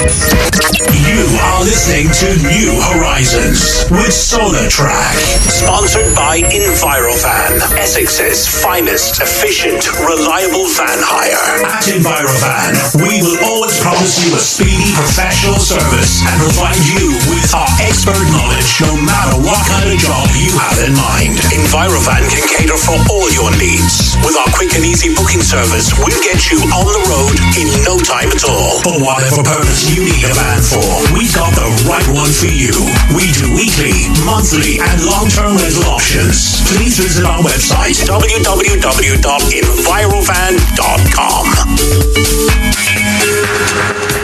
You are listening to New Horizons with SolarTrak. Sponsored by Envirovan, Essex's finest, efficient, reliable van hire. At Envirovan, we will always promise you a speedy, professional service and provide you with our expert knowledge no matter what kind of job you have in mind. Envirovan can cater for all your needs. With our quick and easy booking service, we'll get you on the road in no time at all. For whatever purpose you need a van for, we've got the right one for you. We do weekly, monthly, and long-term rental options. Please visit our website, www.envirovan.com.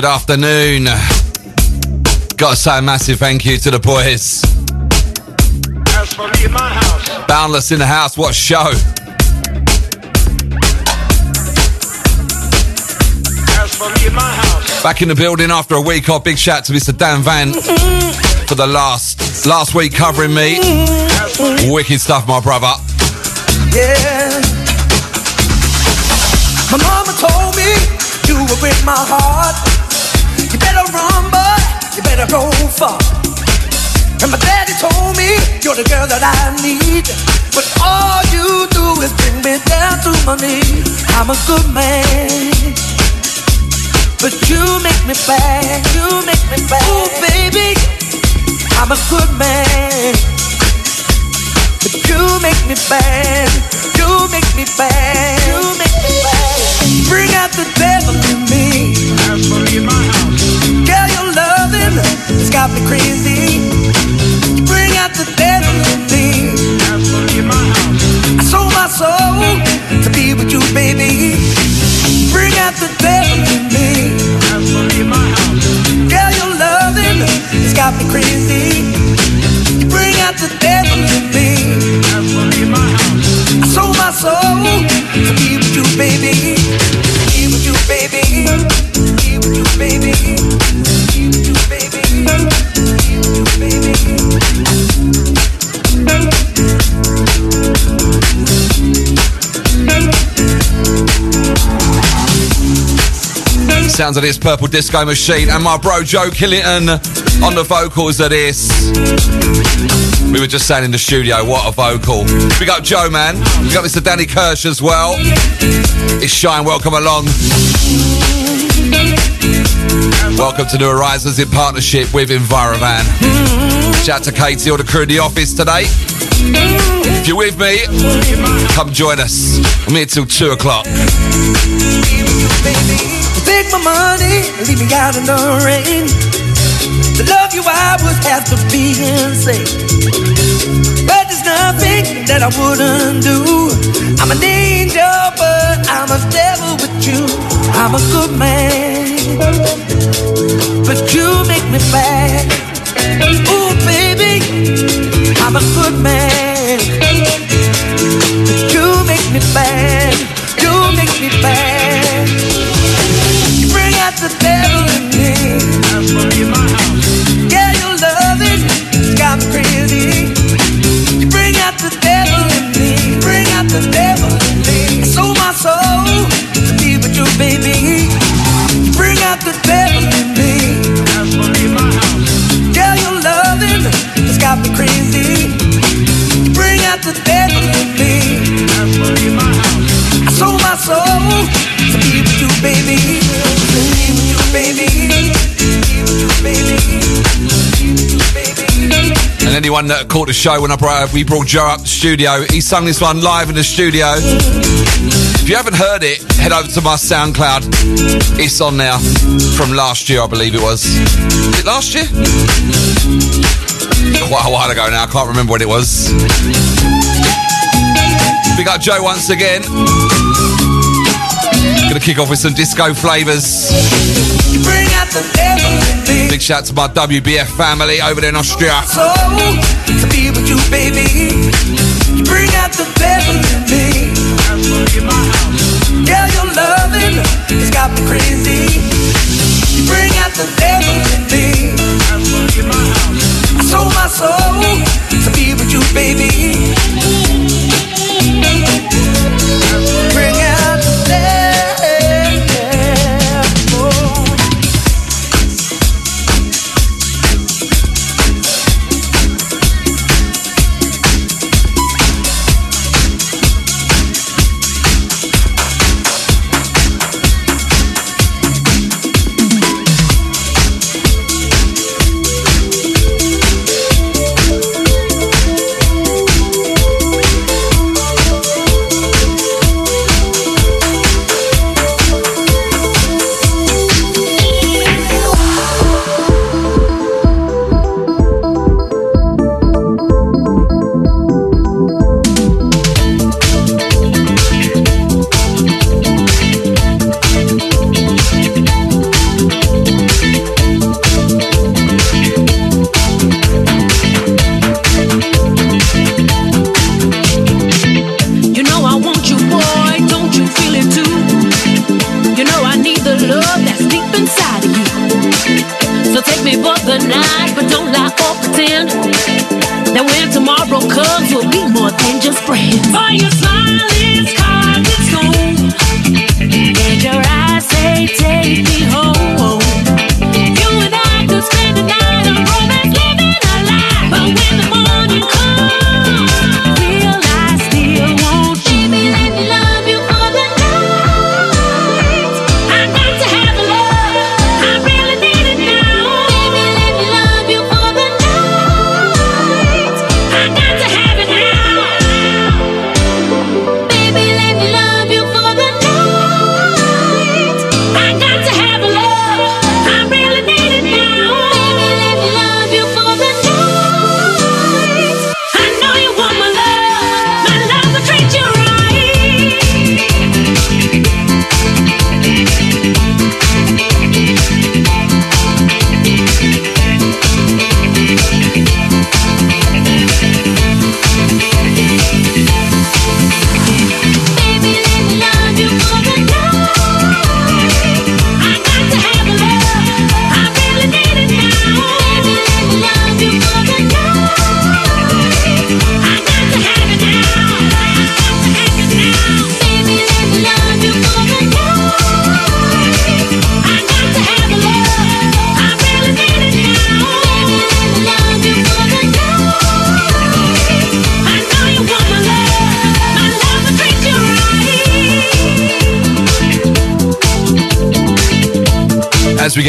Good afternoon. Got to say a massive thank you to the boys. In. Boundless in the house, what show. In. Back in the building after a week off. Big shout to Mr. Dan Van for the last last week covering me. Wicked stuff, my brother. Yeah. My mama told me you will break my heart run, but you better go far. And my daddy told me you're the girl that I need. But all you do is bring me down to my knees. I'm a good man. But you make me bad. You make me bad. Ooh, baby. I'm a good man. But you make me bad. You make me bad. You make me bad. Bring out the devil in me. Me my house. Has got me crazy. You bring out the devil in me. I sold my soul to be with you, baby. Bring out the devil in me. Girl, your loving has got me crazy. You bring out the devil in me. I sold my soul to be with you, baby. Be with you, baby. Be with you, baby. Sounds of this Purple Disco Machine and my bro Joe Killington on the vocals of this. We were just saying in the studio, what a vocal. We got Joe, man. We got Mr. Danny Kirsch as well. It's Shine, welcome along. Welcome to New Horizons in partnership with Envirovan. Shout out to Katie or the crew in the office today. If you're with me, come join us. I'm here till 2 o'clock. Take my money, leave me out in the rain. To love you, I would have to be insane. But there's nothing that I wouldn't do. I'm an angel, but I'm a devil with you. I'm a good man, but you make me bad. Ooh, baby, I'm a good man, you make me. You make me. You bring out the devil in me. Yeah, your got me crazy. You bring out the devil in me. Bring out the devil me in my house. I sold my soul to be with you, baby. To be with you, baby. And anyone that caught the show when I brought, we brought Joe up to the studio, he sung this one live in the studio. If you haven't heard it, head over to my SoundCloud. It's on there from last year, I believe it was. Was it last year? quite a while ago now. I can't remember when it was. Big up Joe once again. Gonna kick off with some disco flavours. Big shout to my WBF family over there in Austria. So, to be with you, baby. You bring out the devil in me. Yeah, your loving has got me crazy. You bring out the devil in me. I sold my soul to be with you, baby.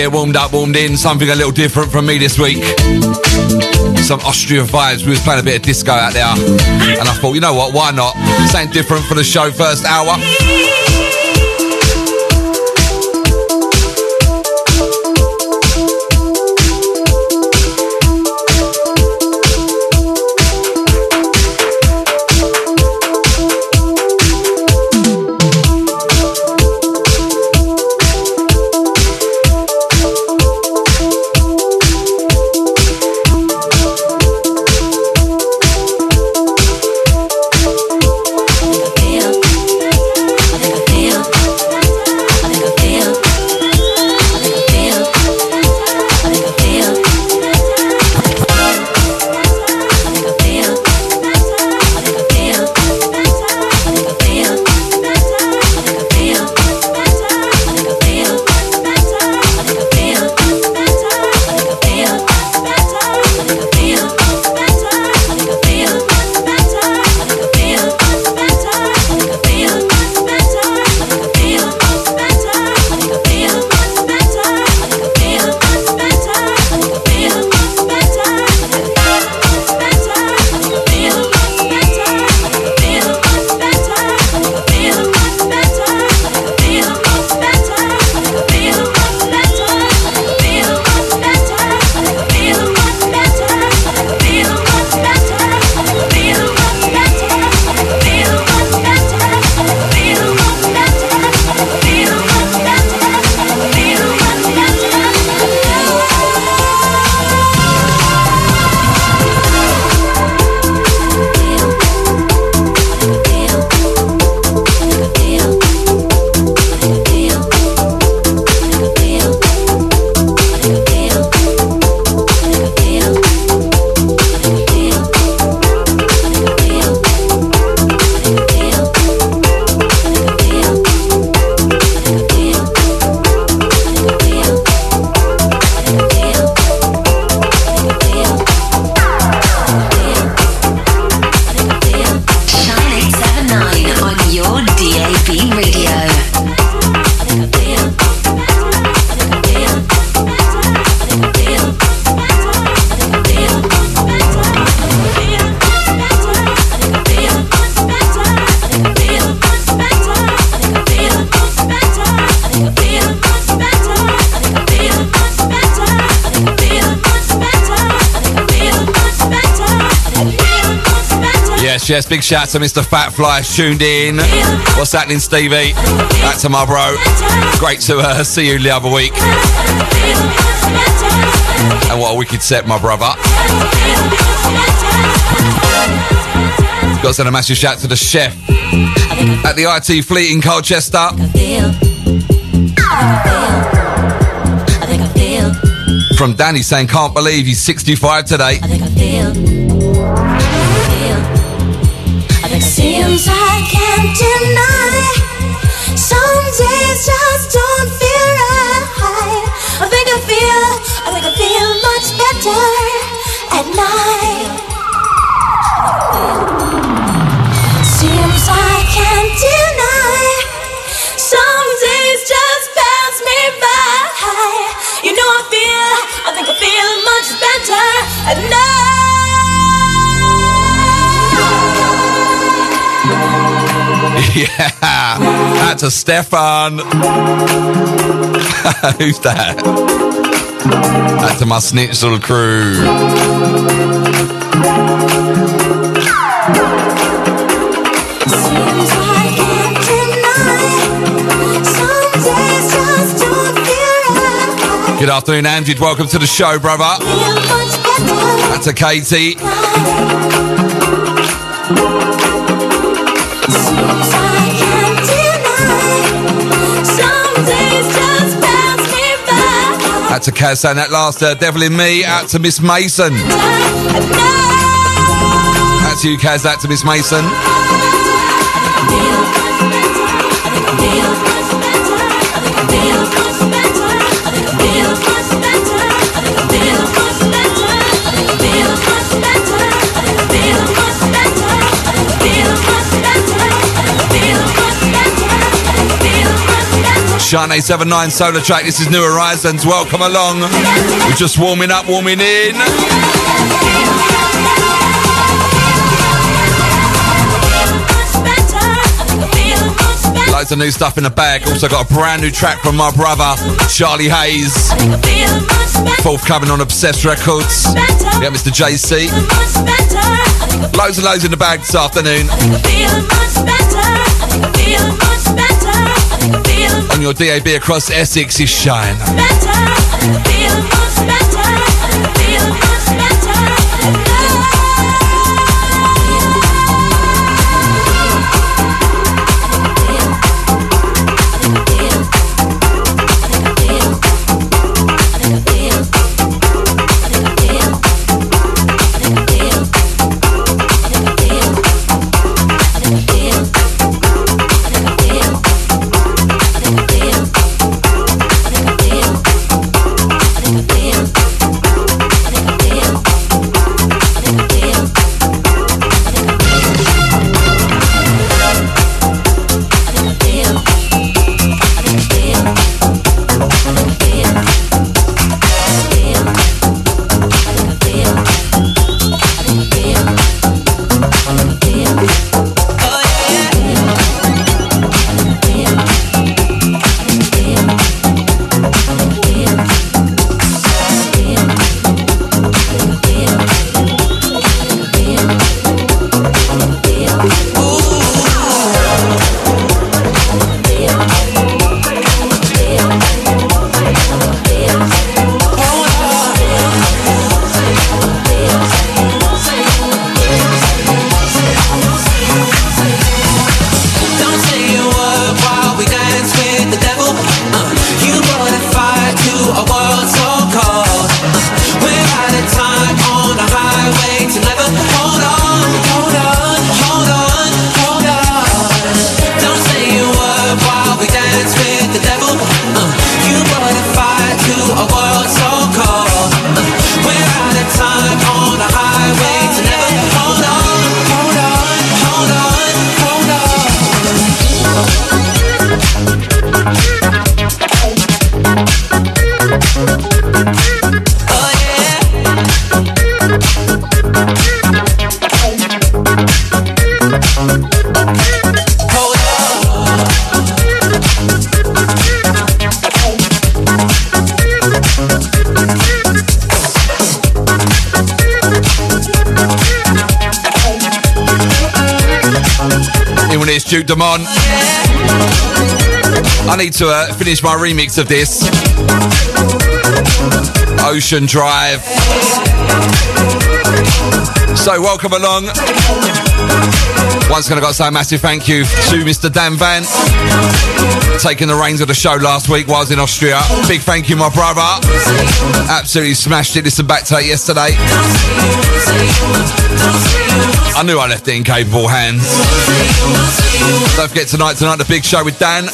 get warmed up, warmed in. Something a little different from me this week. Some Austrian vibes. We was playing a bit of disco out there. And I thought, you know what? Why not? Something different for the show first hour. Mr. Fat Fly tuned in. What's happening, Stevie? Back to my bro. Great to uh, see you the other week. And what a wicked set, my brother. Got to send a massive shout to the chef at the IT Fleet in Colchester. From Danny saying, can't believe he's 65 today. Seems I can't deny. Yeah, that's a Stefan. Who's that? That's to my Snitzel crew. Seems I can't deny. Some days just don't feel right. Good afternoon, Andrew. Welcome to the show, brother. Feel much better. That's to Katie. That's to Kaz saying that last uh, devil in me. Out to Miss Mason. Night. That's you, Kaz. That to Miss Mason. Shine 79 SolarTrak. This is New Horizons. Welcome along. We're just warming up, warming in. Loads of new stuff in the bag. Also got a brand new track from my brother, Charlie Hayes. Forthcoming on Obsessed Records. Yeah, Mr. JC. Loads and loads in the bag this afternoon on your DAB across Essex is Shine. Better, need to uh, finish my remix of this. Ocean Drive. So welcome along. Once again, I got to say a massive thank you to Mr. Dan Van, taking the reins of the show last week while I was in Austria. Big thank you, my brother. Absolutely smashed it. Listen back to it yesterday. I knew I left it in capable hands. Don't forget tonight, tonight the big show with Dan.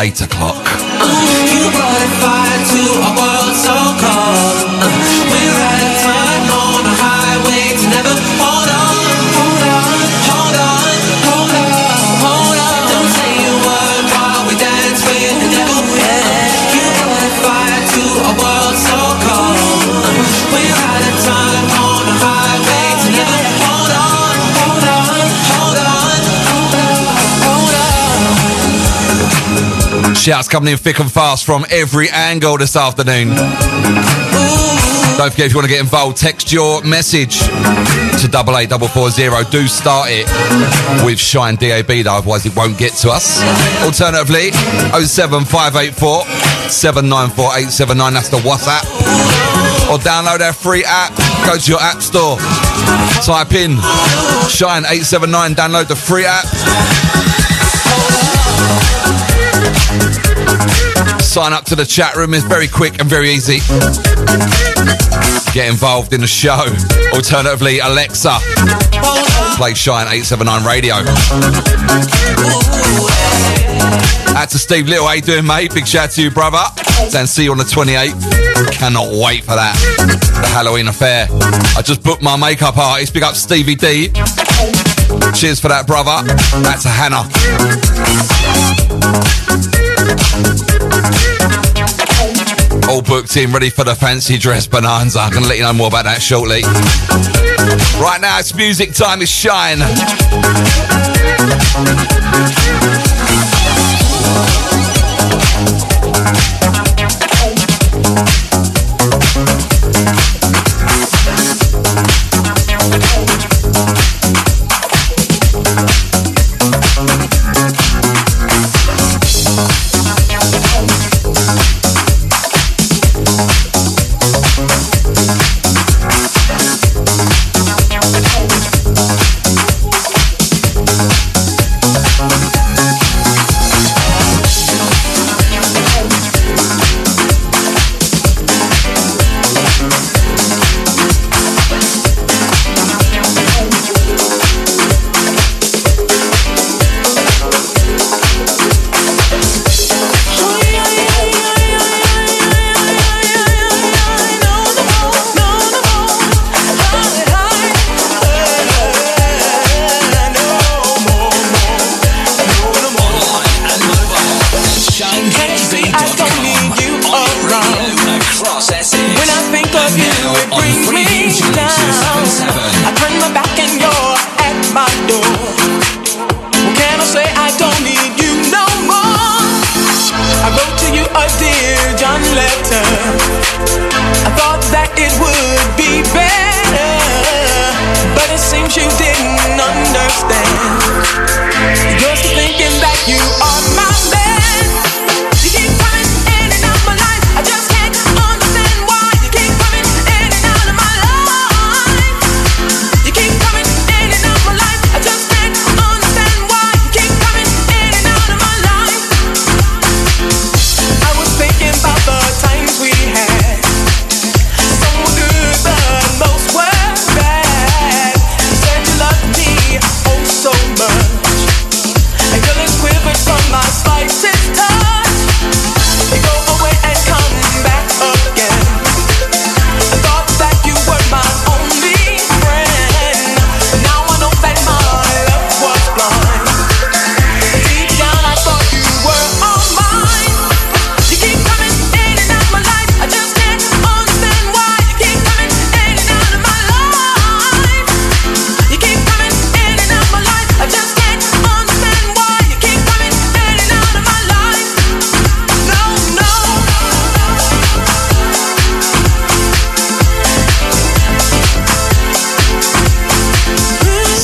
Eight o'clock. Shouts coming in thick and fast from every angle this afternoon. Don't forget if you want to get involved, text your message to double eight double four zero. Do start it with Shine DAB though, otherwise it won't get to us. Alternatively, 07584 794 879. That's the WhatsApp. Or download our free app. Go to your app store. Type in Shine 879. Download the free app. Sign up to the chat room. It's very quick and very easy. Get involved in the show. Alternatively, Alexa, play Shine 879 Radio. Out to Steve Little. How you doing, mate? Big shout out to you, brother. And see you on the 28th. Cannot wait for that. The Halloween affair. I just booked my makeup artist. Big up Stevie D. Cheers for that, brother. That's a Hannah. All booked in, ready for the fancy dress bonanza. I'm going to let you know more about that shortly. Right now, it's music time. It's Shine.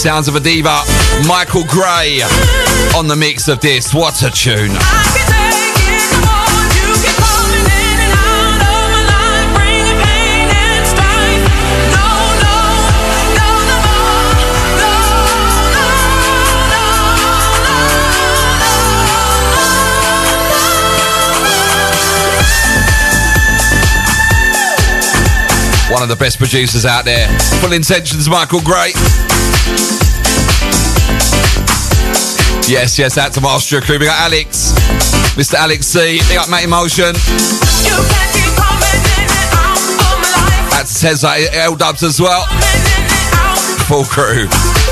Sounds of a diva, Michael Gray on the mix of this. What a tune! One of the best producers out there. Full intentions, Michael Gray. Yes, yes, out to Master Crew. We got Alex, Mr. Alex C. We got Matt Emotion. Out to Tezza, L Dubs as well. Full crew.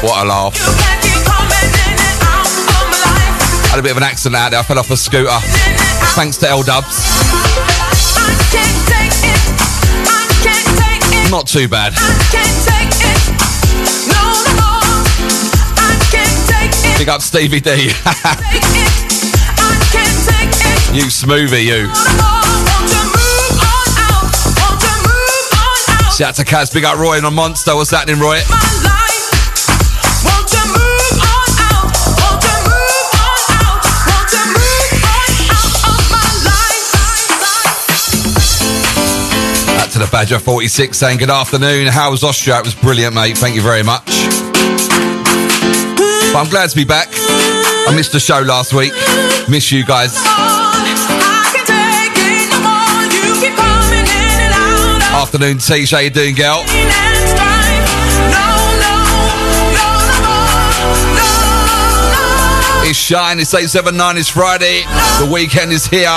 What a laugh. Had a bit of an accident out there. I fell off a scooter. Thanks to L Dubs. Not too bad. Big up Stevie D. you smoothie, you. Shout out to Kaz. Big up Roy and a Monster. What's happening, Roy? To the Badger 46 saying good afternoon. How was Austria? It was brilliant, mate. Thank you very much. But I'm glad to be back. I missed the show last week. Miss you guys. Afternoon, T. How you doing, girl? It's Shine. It's 879. It's Friday. The weekend is here.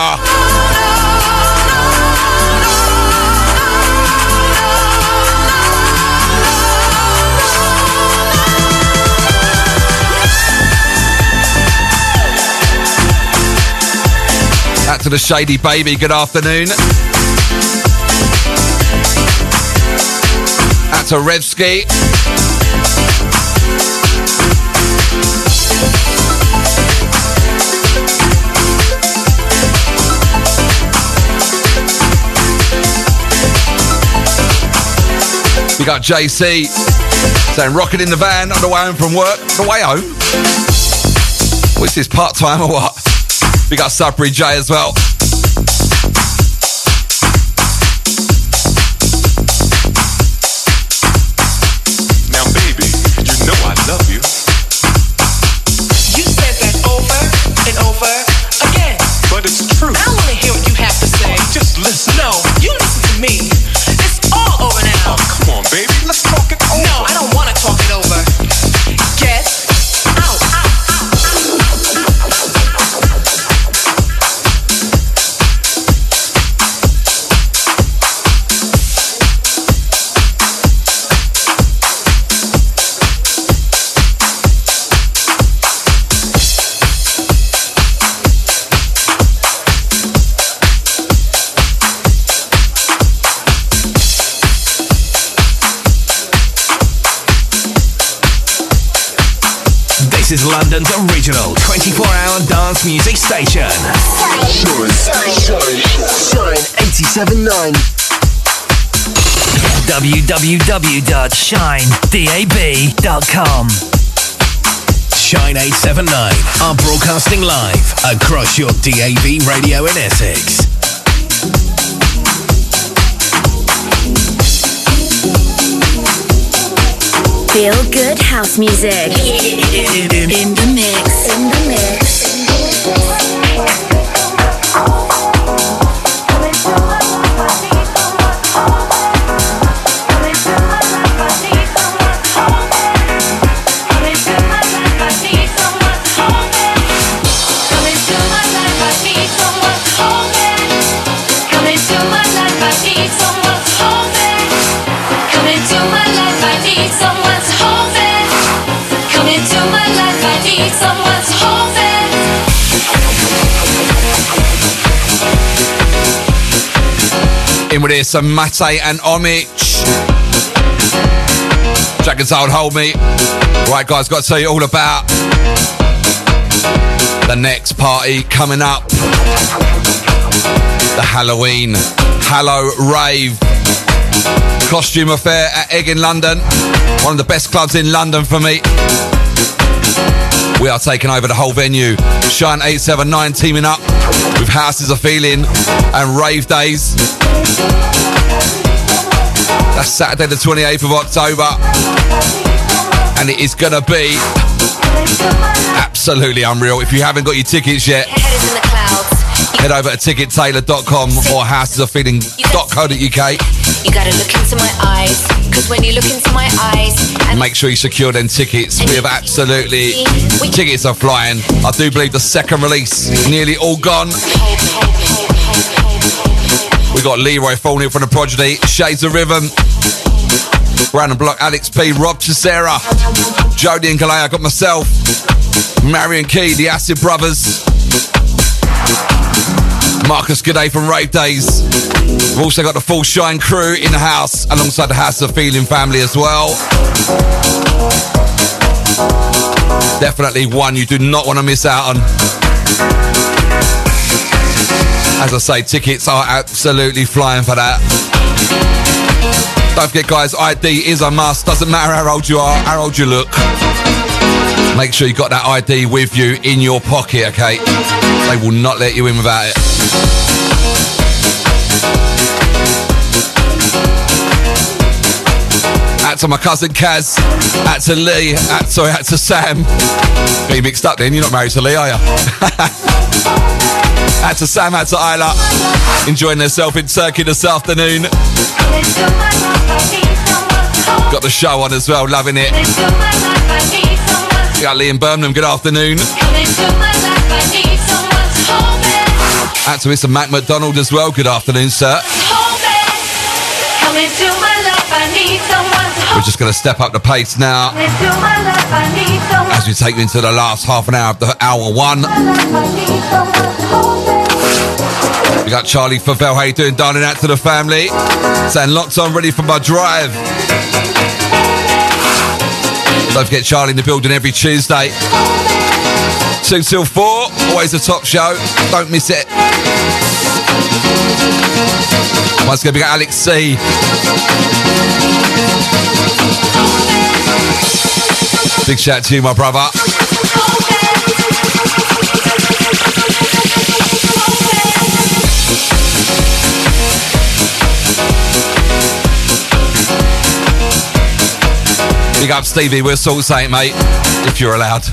To the Shady Baby. Good afternoon. Out to Revski. We got JC saying rocket in the van on the way home from work. The way home? What's this part time or what? We got Sudbury J as well. London's original 24-hour dance music station. Shine, shine, shine, 87.9. www.shinedab.com Shine 879 are broadcasting live across your DAB radio in Essex. Feel good house music. In the mix. In the mix. With this, some Mate and Omich. And Soul, hold me. Right, guys, got to tell you all about the next party coming up. The Halloween Hallow Rave. Costume Affair at Egg in London. One of the best clubs in London for me. We are taking over the whole venue. Shine 879 teaming up with Houses of Feeling and Rave Days. That's Saturday the 28th of October. And it is going to be absolutely unreal. If you haven't got your tickets yet, head over to tickettailor.com or housesoffeeling.co.uk. You gotta look into my eyes, cause when you look into my eyes, Make sure you secure them tickets. We have absolutely tickets are flying. I do believe the second release nearly all gone. We got Leroy Fournier from the Prodigy, Shades of Rhythm, Random Block, Alex P, Rob Tissera, Jody and Kalei. I got myself, Marion Key, the Acid Brothers, Marcus G'day from Rave Days. We've also got the full Shine crew in the house, alongside the House of Feeling family as well. Definitely one you do not want to miss out on. As I say, tickets are absolutely flying for that. Don't forget, guys, ID is a must. Doesn't matter how old you are, how old you look. Make sure you've got that ID with you in your pocket, okay? They will not let you in without it. Out to my cousin Kaz. Out to Lee. Out, sorry, out to Sam. You mixed up then. You're not married to Lee, are you? out to Sam. Out to Isla. Enjoying herself in Turkey this afternoon. Got the show on as well. Loving it. Got Lee in Birmingham. Good afternoon. Out to Mr. Mac McDonald as well. Good afternoon, sir. We're just going to step up the pace now as we take you into the last half an hour of the hour one. We got Charlie Favell. How you doing, darling? Out to the family. Saying locked on, ready for my drive. Don't forget Charlie in the building every Tuesday. Two till four. Always a top show. Don't miss it. Once again, we got Alex C. Big shout to you, my brother. Big up Stevie, we're Salt Saint, mate, if you're allowed.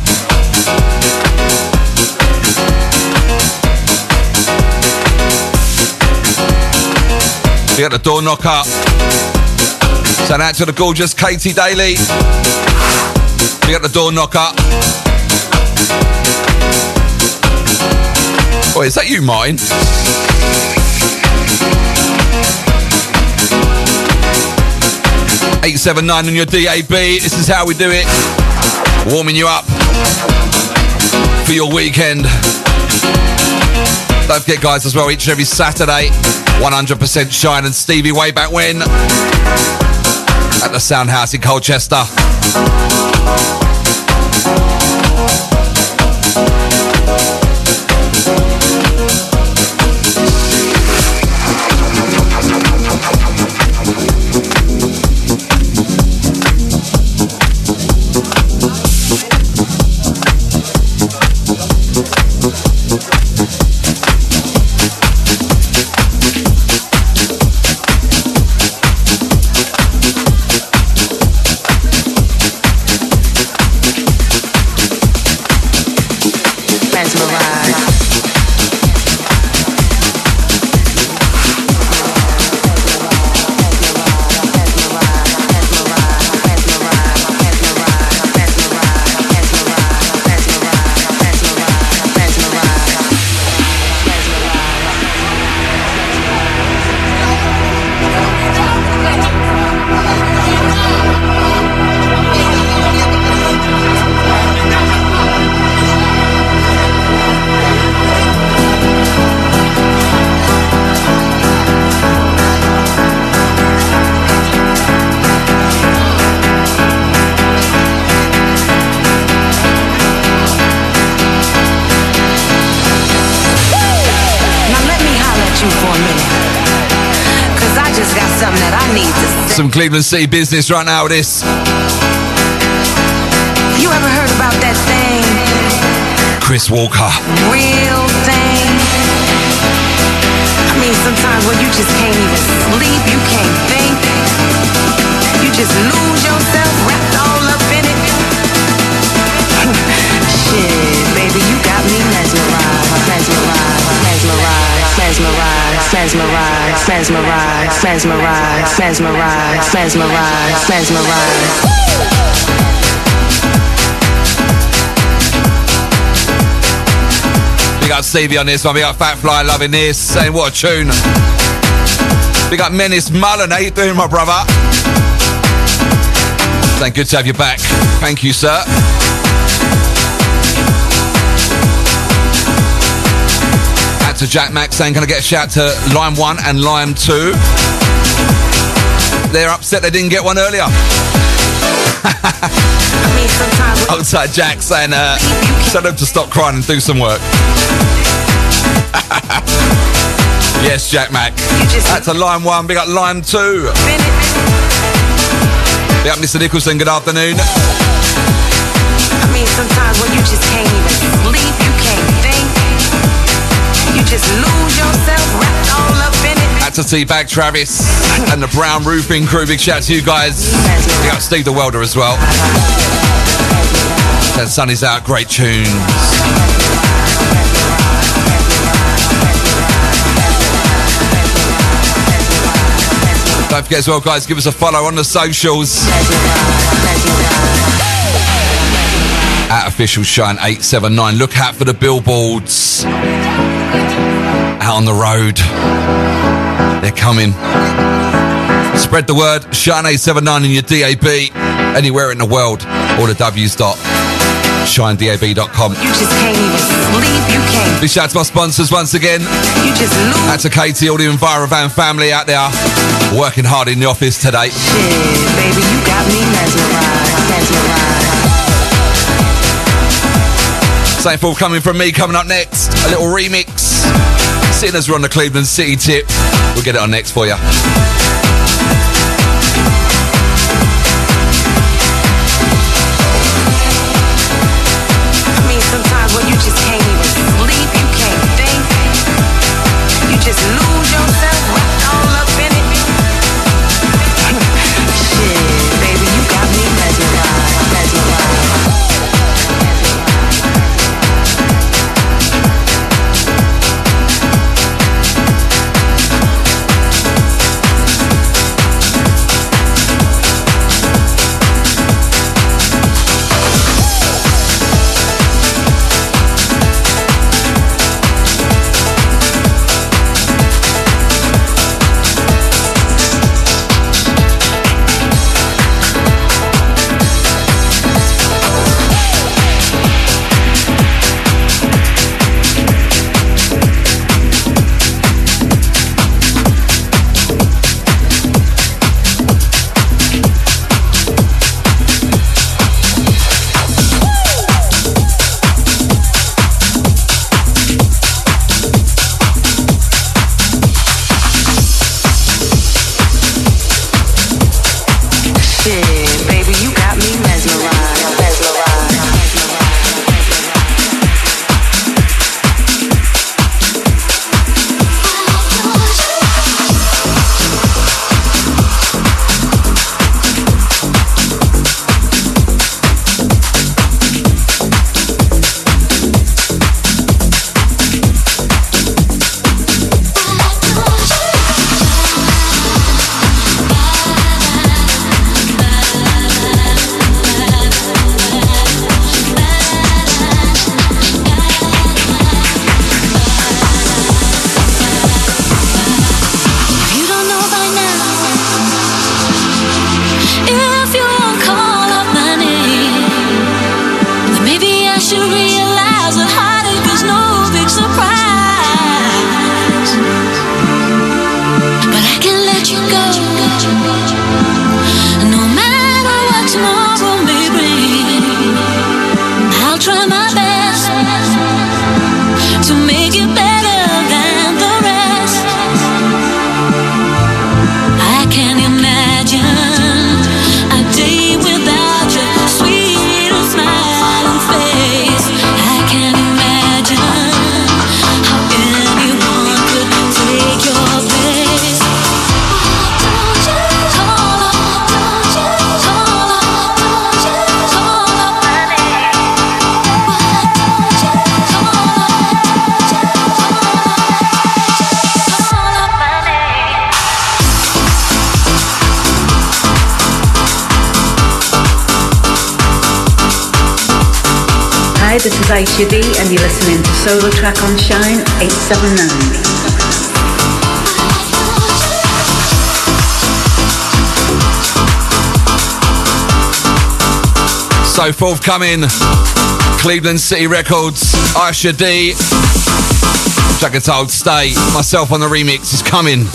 We got the door knocker. Send out to the gorgeous Katie Daly. We got the door knocker. Oh, is that you, Martin? Eight seven nine on your DAB. This is how we do it. Warming you up for your weekend. Don't forget, guys, as well, each and every Saturday, 100% Shine and Stevie way back when at the Sound House in Colchester. Cleveland City business right now this. You ever heard about that thing? Chris Walker. Real thing. I mean, sometimes when you just can't even sleep, you can't think. You just lose yourself, wrapped all up in it. Shit, baby, you got me mesmerized, mesmerized, mesmerized, mesmerized, mesmerized, mesmerized, mesmerized. Big up Stevie on this one. Big up Fat Fly loving this. Saying what a tune. Big up Menace Mullen. How you doing, my brother? Saying good to have you back. Thank you, sir. To Jack Max saying, can I get a shout to Lime 1 and Lime 2? They're upset they didn't get one earlier. Outside Jack saying, uh, tell them to stop crying and do some work. yes, Jack Mac. That's a line one. Big up line two. Big up Mr. Nicholson. Good afternoon. I mean, sometimes when you just can't even sleep, just lose yourself, Travis, and the Brown Roofing crew. Big shout out to you guys. Big up Steve the Welder as well. Then Sunny's out. Great tunes. Don't forget as well, guys, give us a follow on the socials. At official shine 879. Look out for the billboards. Out on the road. They're coming. Spread the word. Shine 879 in your DAB. Anywhere in the world. All the W's dot. ShineDAB.com. You just can't even sleep, you can't. Big shout out to my sponsors once again. You just lose. That's to Katie, all the Envirovan family out there working hard in the office today. Shit, baby, you got me mesmerized, mesmerized. Same full coming from me coming up next. A little remix. Seeing as we're on the Cleveland City tip, we'll get it on next for you. Track on Shine 879. So forthcoming, Cleveland City Records, Aisha D, Jack and Told Stay, myself on the remix is coming.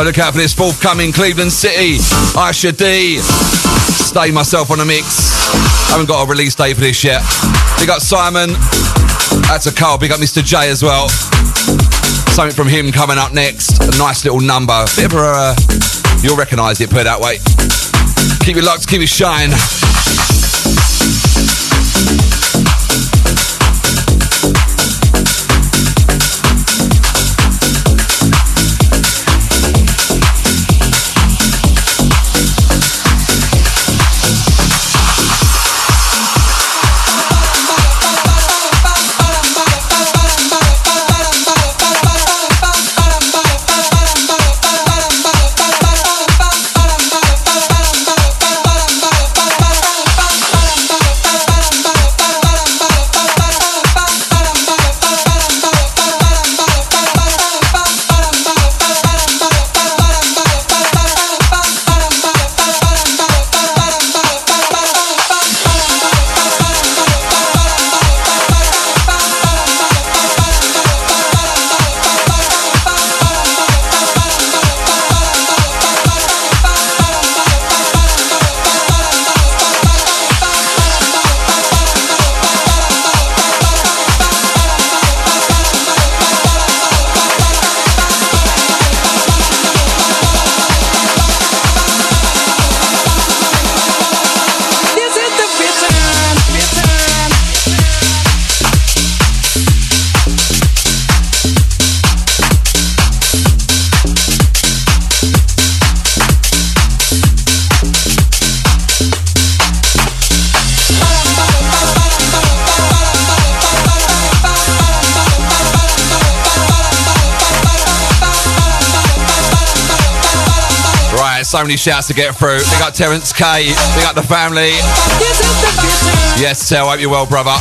So look out for this forthcoming Cleveland City, Aisha D. Stay myself on the mix. Haven't got a release date for this yet. Big up Simon. That's a Carl. Big up Mr. J as well. Something from him coming up next. A nice little number. Bit of a, uh, you'll recognise it, put it that way. Keep it locked, keep it shine. Many shouts to get through. We got Terence K. We got the family. Yes, Tel, hope you're well, brother.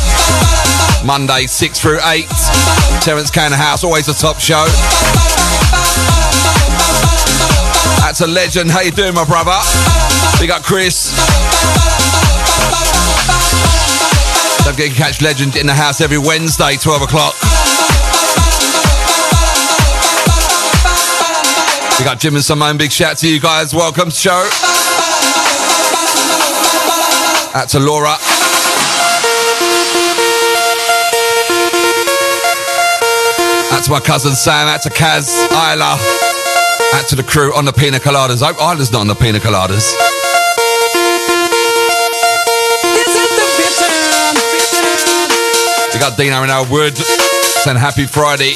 Monday, 6 through 8. Terence K in the house, always a top show. That's a legend. How you doing, my brother? We got Chris. Don't forget to catch Legend in the house every Wednesday, 12 o'clock. We got Jim and Simone. Big shout to you guys. Welcome to the show. Out to Laura. Out to my cousin Sam. Out to Kaz, Isla. Out to the crew on the pina coladas. I hope Isla's not on the pina coladas. We got Dino in our wood. Saying happy Friday.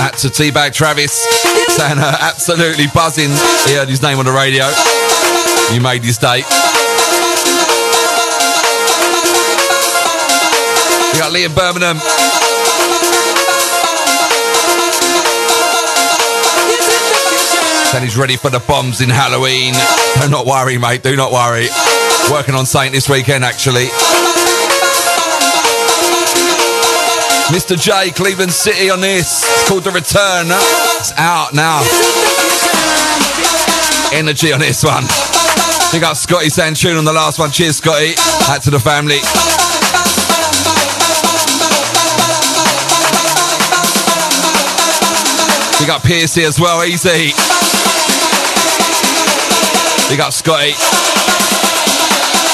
Out to Teabag Travis. Saying uh, absolutely buzzing. He heard his name on the radio. You made his day. We got Liam Birmingham. Saying he's ready for the bombs in Halloween. Do not worry, mate. Do not worry. Working on Saint this weekend, actually. Mr. J, Cleveland City on this. It's called The Return. It's out now. Energy on this one. We got Scotty Santune on the last one. Cheers, Scotty. Out to the family. We got Piercy as well, easy. We got Scotty.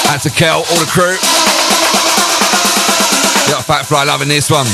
Out to Kel, all the crew. A Fat Fly loving this one.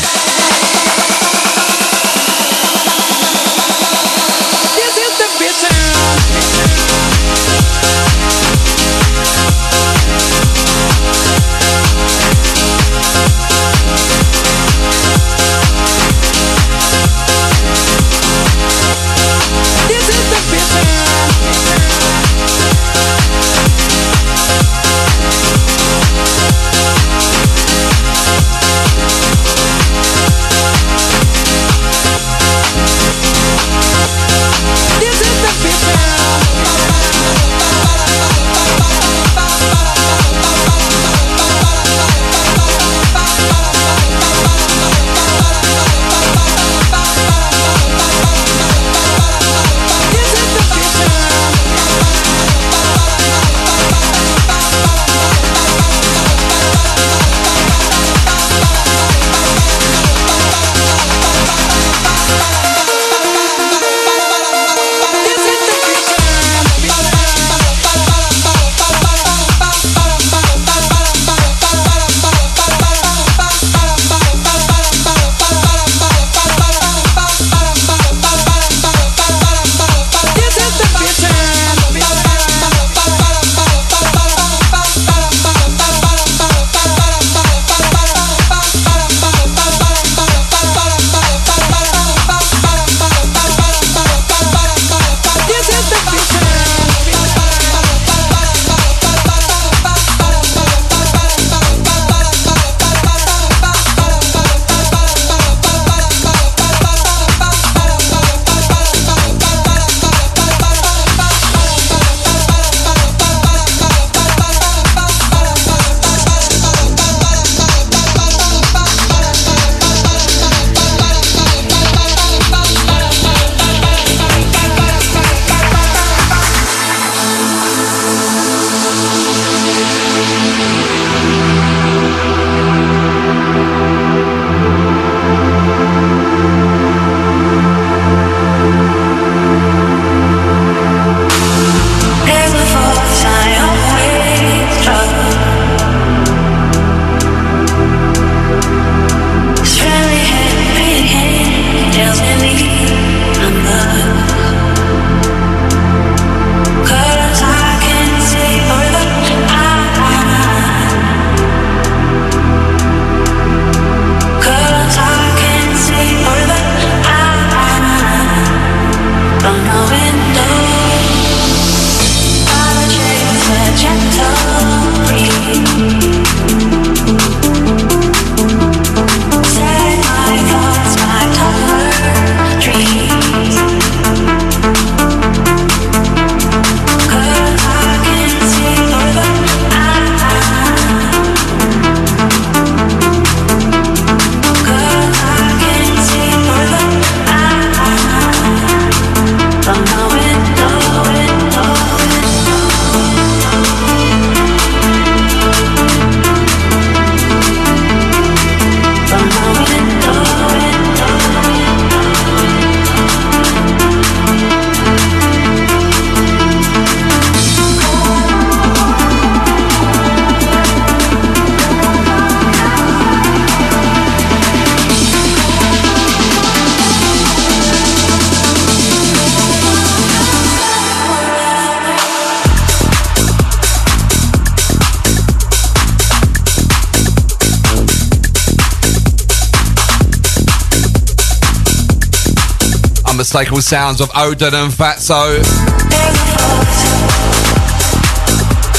Unmistakable sounds of Odin and Fatso.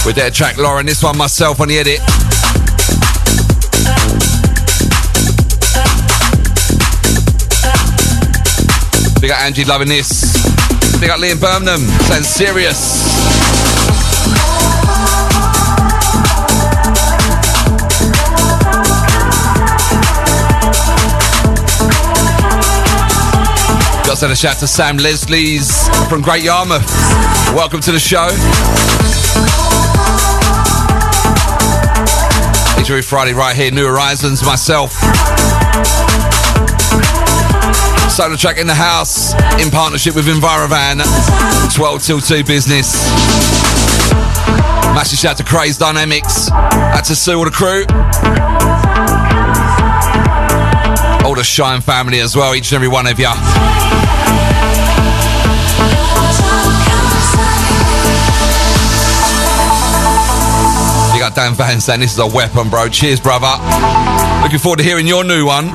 With their track Lauren, this one myself on the edit. We got Angie loving this. We got Liam Birmingham saying serious. Send a shout to Sam Leslie's from Great Yarmouth. Welcome to the show. Each every Friday right here, New Horizons, myself. SolarTrak in the house in partnership with Envirovan. 12 till 2 business. Massive shout to Craze Dynamics. That's to Sue, all the crew. All the Shine family as well, each and every one of you. You got Dan Van saying this is a weapon, bro. Cheers, brother. Looking forward to hearing your new one.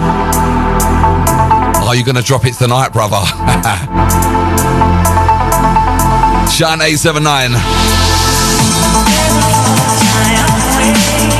Are you going to drop it tonight, brother? Shine 879.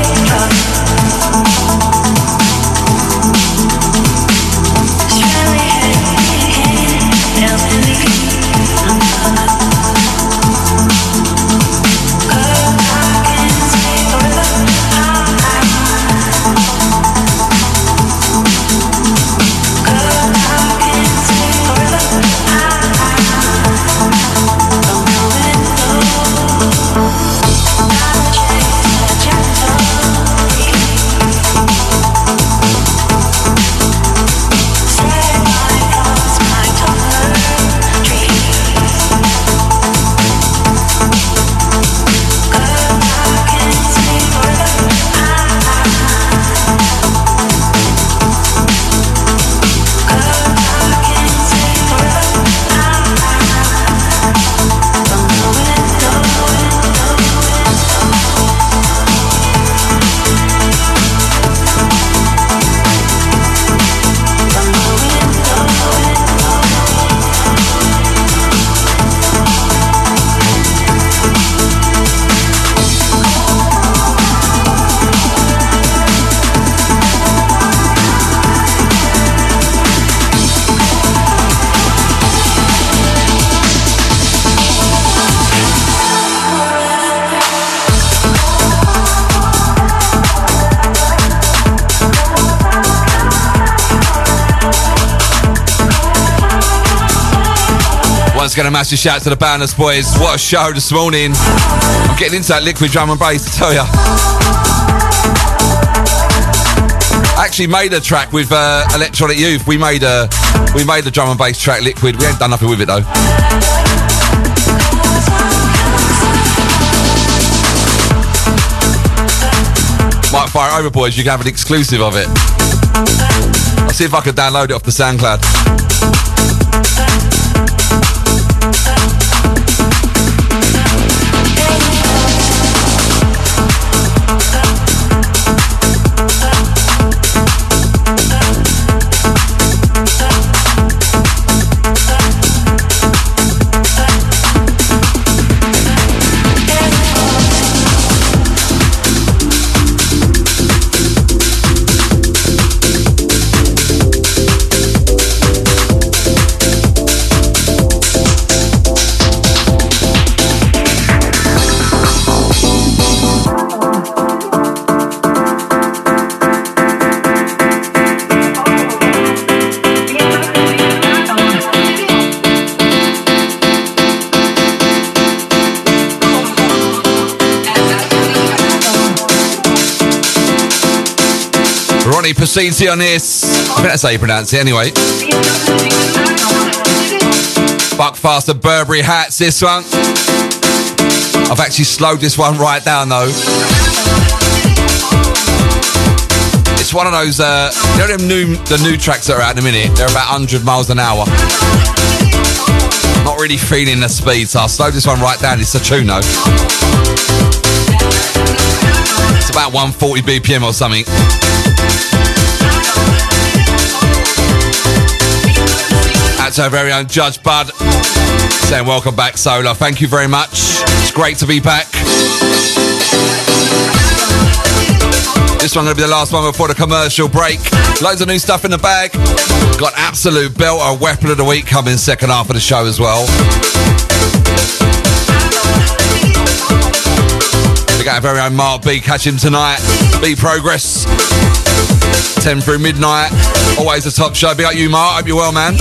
Again, a massive shout to the Banners boys. What a show this morning. I'm getting into that liquid drum and bass, to tell you. I actually made a track with uh, Electronic Youth. We made a we made a drum and bass track, Liquid. We ain't done nothing with it though. Might fire over, boys. You can have an exclusive of it. I'll see if I can download it off the SoundCloud. Ronnie Pasisi on this. I think that's how you pronounce it anyway. Buckfaster Burberry hats, this one. I've actually slowed this one right down though. It's one of those, uh, you know them new, the new tracks that are out in a minute? They're about 100 miles an hour. Not really feeling the speed, so I'll slow this one right down. It's a tune though. It's about 140 BPM or something. Out to our very own Judge Bud. Saying welcome back, Solar. Thank you very much. It's great to be back. This one to be the last one before the commercial break. Loads of new stuff in the bag. Got absolute belter weapon of the week coming second half of the show as well. We got our very own Mark B. Catch him tonight. B Progress. 10 through midnight. Always a top show. Big up you, Mark. Hope you're well, man.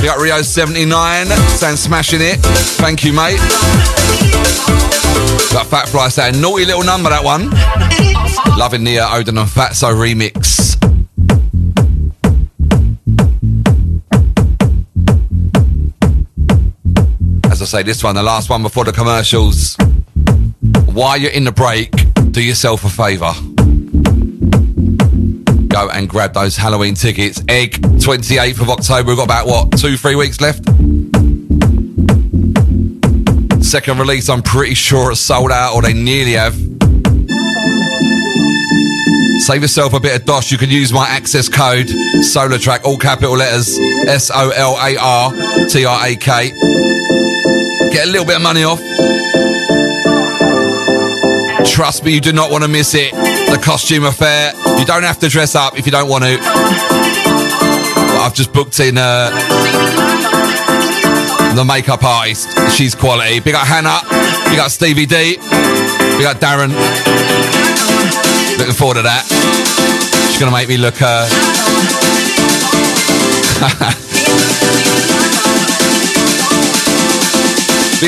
We got Rio 79. Saying smashing it. Thank you, mate. Got Fat Fly saying naughty little number, that one. Loving the uh, Odin and Fatso remix. As I say, this one, the last one before the commercials. While you're in the break, do yourself a favour. Go and grab those Halloween tickets. Egg, 28th of October. We've got about, what, two, three weeks left? Second release, I'm pretty sure it's sold out, or they nearly have. Save yourself a bit of dosh. You can use my access code, SolarTrak, all capital letters, S O L A R T R A K. Get a little bit of money off. Trust me, you do not want to miss it. The costume affair. You don't have to dress up if you don't want to. But I've just booked in uh, the makeup artist. She's quality. Big up Hannah. Big up Stevie D. Big up Darren. Looking forward to that. She's going to make me look. Uh...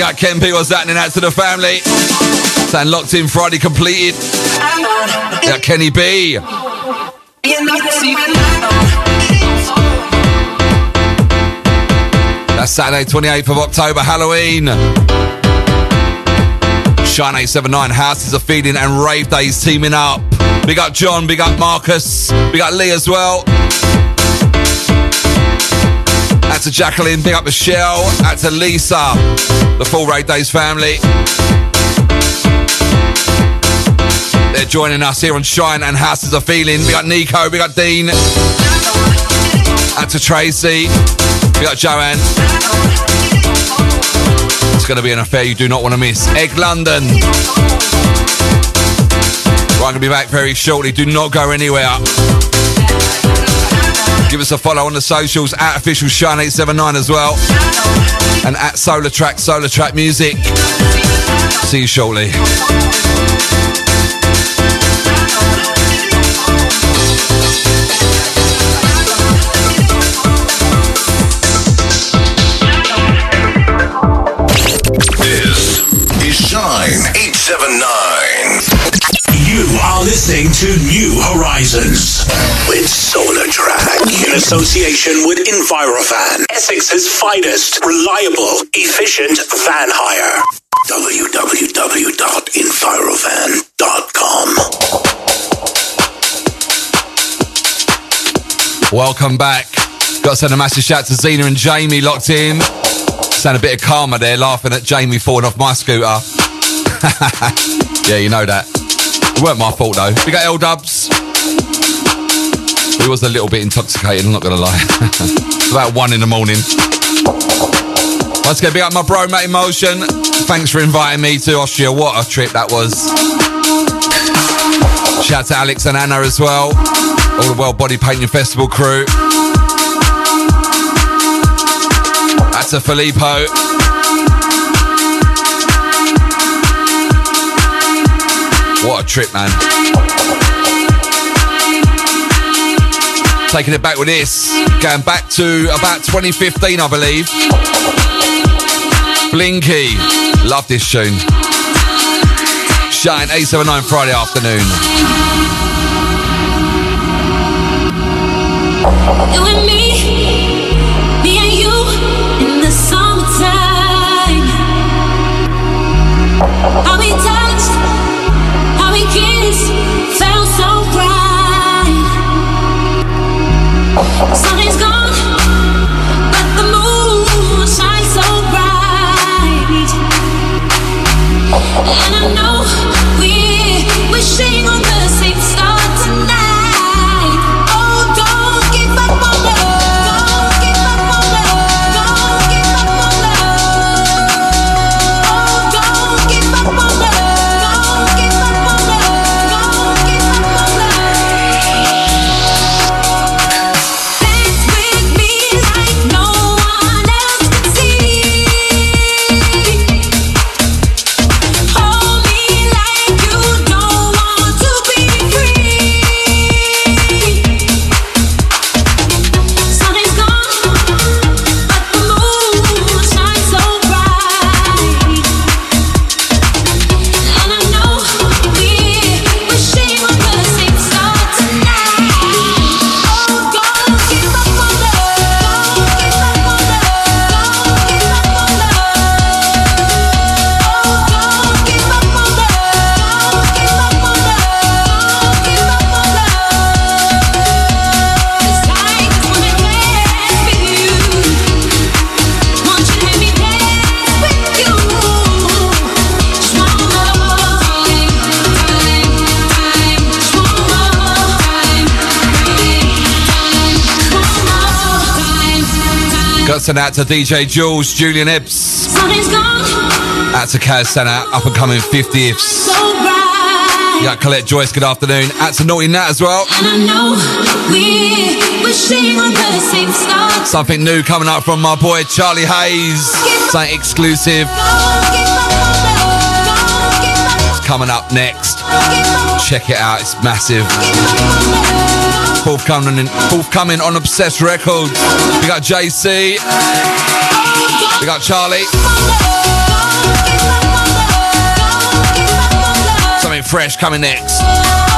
Up Ken P. What's happening out to the family? Saying locked in Friday completed. Up Kenny B. That's Saturday, 28th of October, Halloween. Shine 879, Houses of Feeling and Rave Days teaming up. Big up John, big up Marcus, big up Lee as well. Out to Jacqueline, big up Michelle. Out to Lisa, the full Rave Days family. They're joining us here on Shine and Houses of Feeling. We got Nico, we got Dean. Out to Tracy, we got Joanne. It's going to be an affair you do not want to miss. Egg London. Right, I'm going to be back very shortly. Do not go anywhere. Give us a follow on the socials at official Shine 879 as well. And at SolarTrak, Solar Track Music. See you shortly. 979. You are listening to New Horizons with SolarTrak in association with Envirovan, Essex's finest, reliable, efficient van hire. www.envirovan.com. Welcome back. Got to send a massive shout to Zena and Jamie locked in. Sound a bit of karma there, laughing at Jamie falling off my scooter. yeah, you know that. It weren't my fault though. We got L Dubs. He was a little bit intoxicated, I'm not gonna lie. it's about one in the morning. Again, big up my bro, Matt Emotion. Thanks for inviting me to Austria. What a trip that was. Shout out to Alex and Anna as well. All the World Body Painting Festival crew. That's a Filippo. What a trip, man. Taking it back with this. Going back to about 2015, I believe. Blinky. Love this tune. Shine 879 Friday afternoon. Me, me and I know we're wishing on Sent out to DJ Jules, Julian gone Out to Kaz, out up and coming 50ths. so bright. You got Colette Joyce, good afternoon. Out to Naughty Nat as well. And I know we we're singing on the same stars. Something new coming up from my boy Charlie Hayes. Something exclusive. It's coming up next. Check it out, it's massive. Forthcoming, forthcoming on Obsessed Records. We got JC. We got Charlie. Something fresh coming next.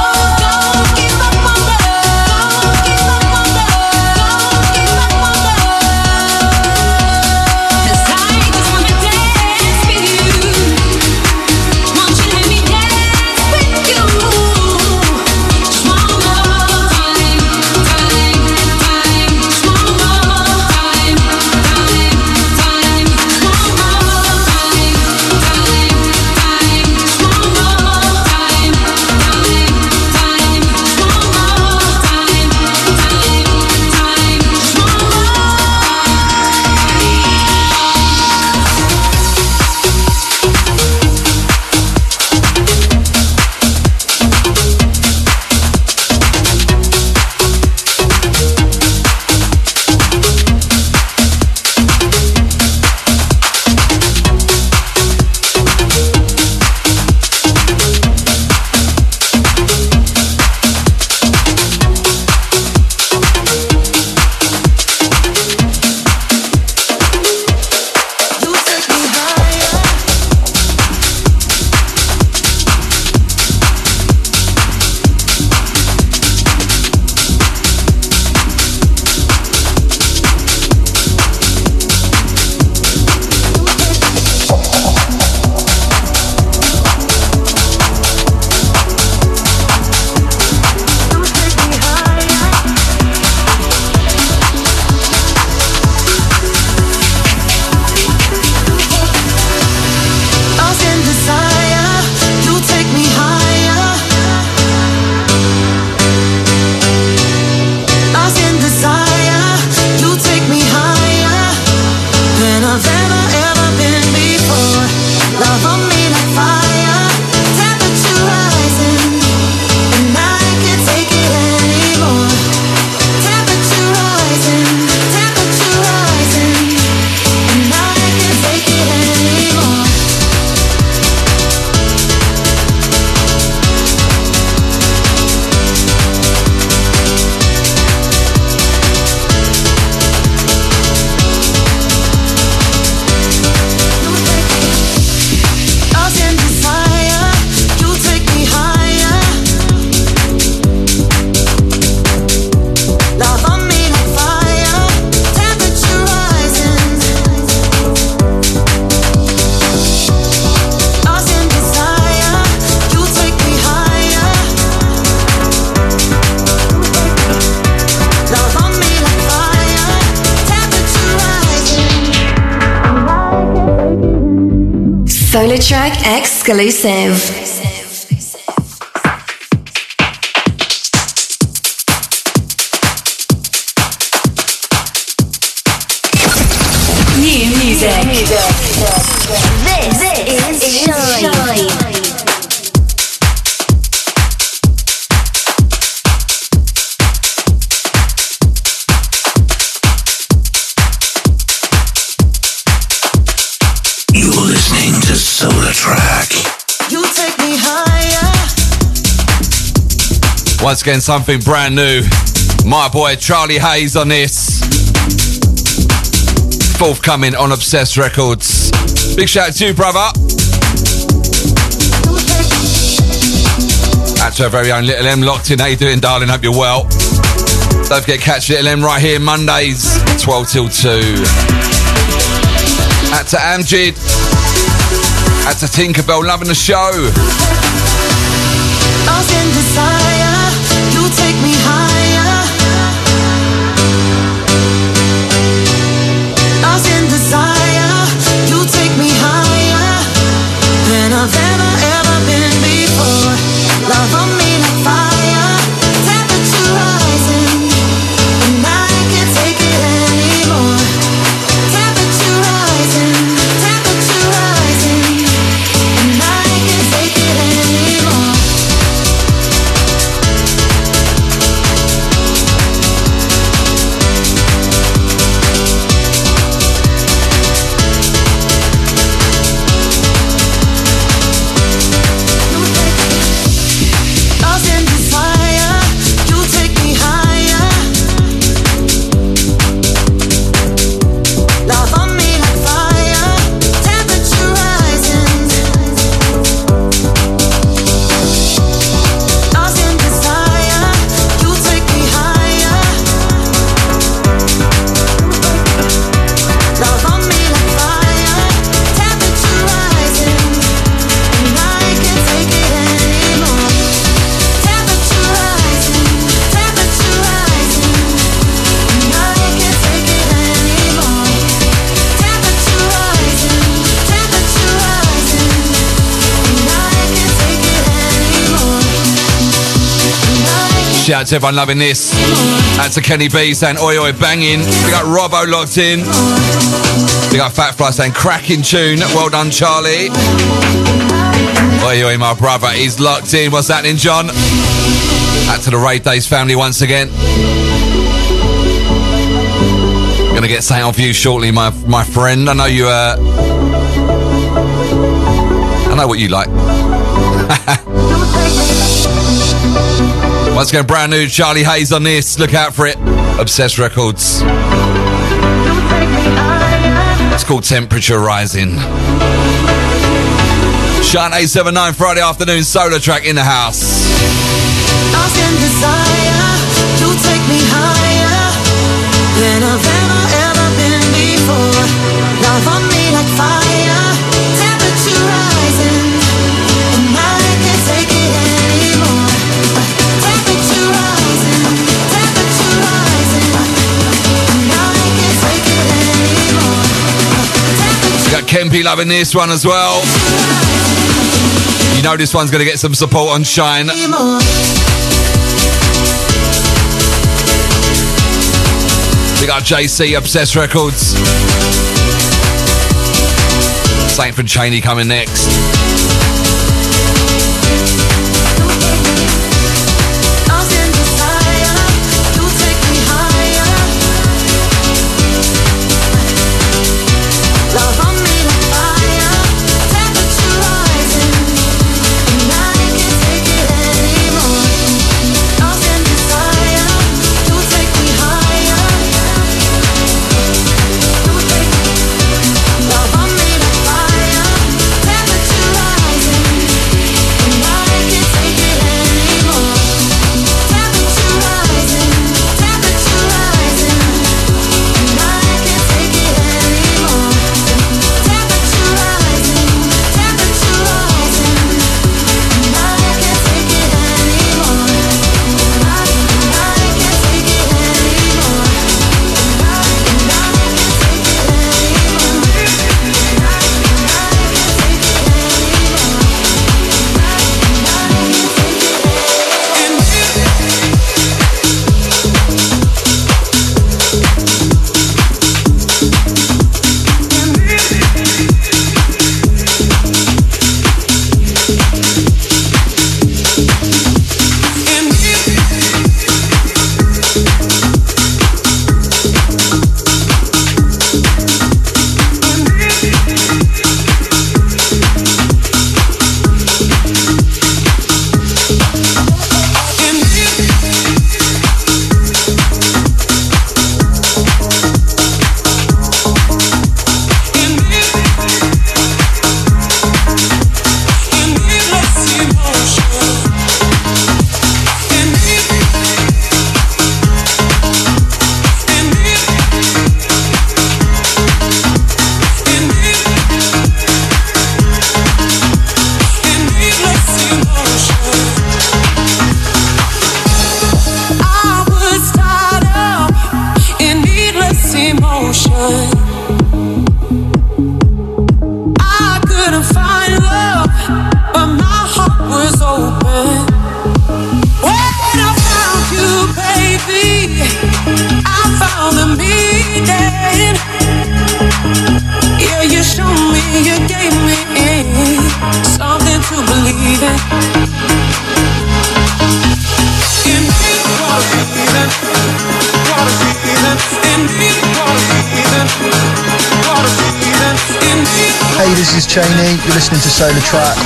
Exclusive. Once again, something brand new. My boy Charlie Hayes on this. Forthcoming on Obsessed Records. Big shout out to you, brother. Out to our very own Little M locked in. How you doing, darling? Hope you're well. Don't forget, catch Little M right here Mondays, 12 till 2. Out to Amjid. Out to Tinkerbell, loving the show. Shout out to everyone loving this. Out to Kenny B saying oi oi banging. We got Robbo locked in. We got Fat Fly saying cracking tune. Well done, Charlie. Oi oi, my brother, he's locked in. What's happening, John? Out to the Raid Days family once again. Gonna get something off you shortly, my my friend. I know you. Uh, I know what you like. Once again, brand new Charlie Hayes on this. Look out for it. Obsessed Records. It's called Temperature Rising. Shine 879 Friday afternoon SolarTrak in the house. Than I've ever, ever been before. Love on me like fire, Kempy loving this one as well. You know this one's going to get some support on Shine. We got JC Obsessed Records. Saint from Cheney coming next.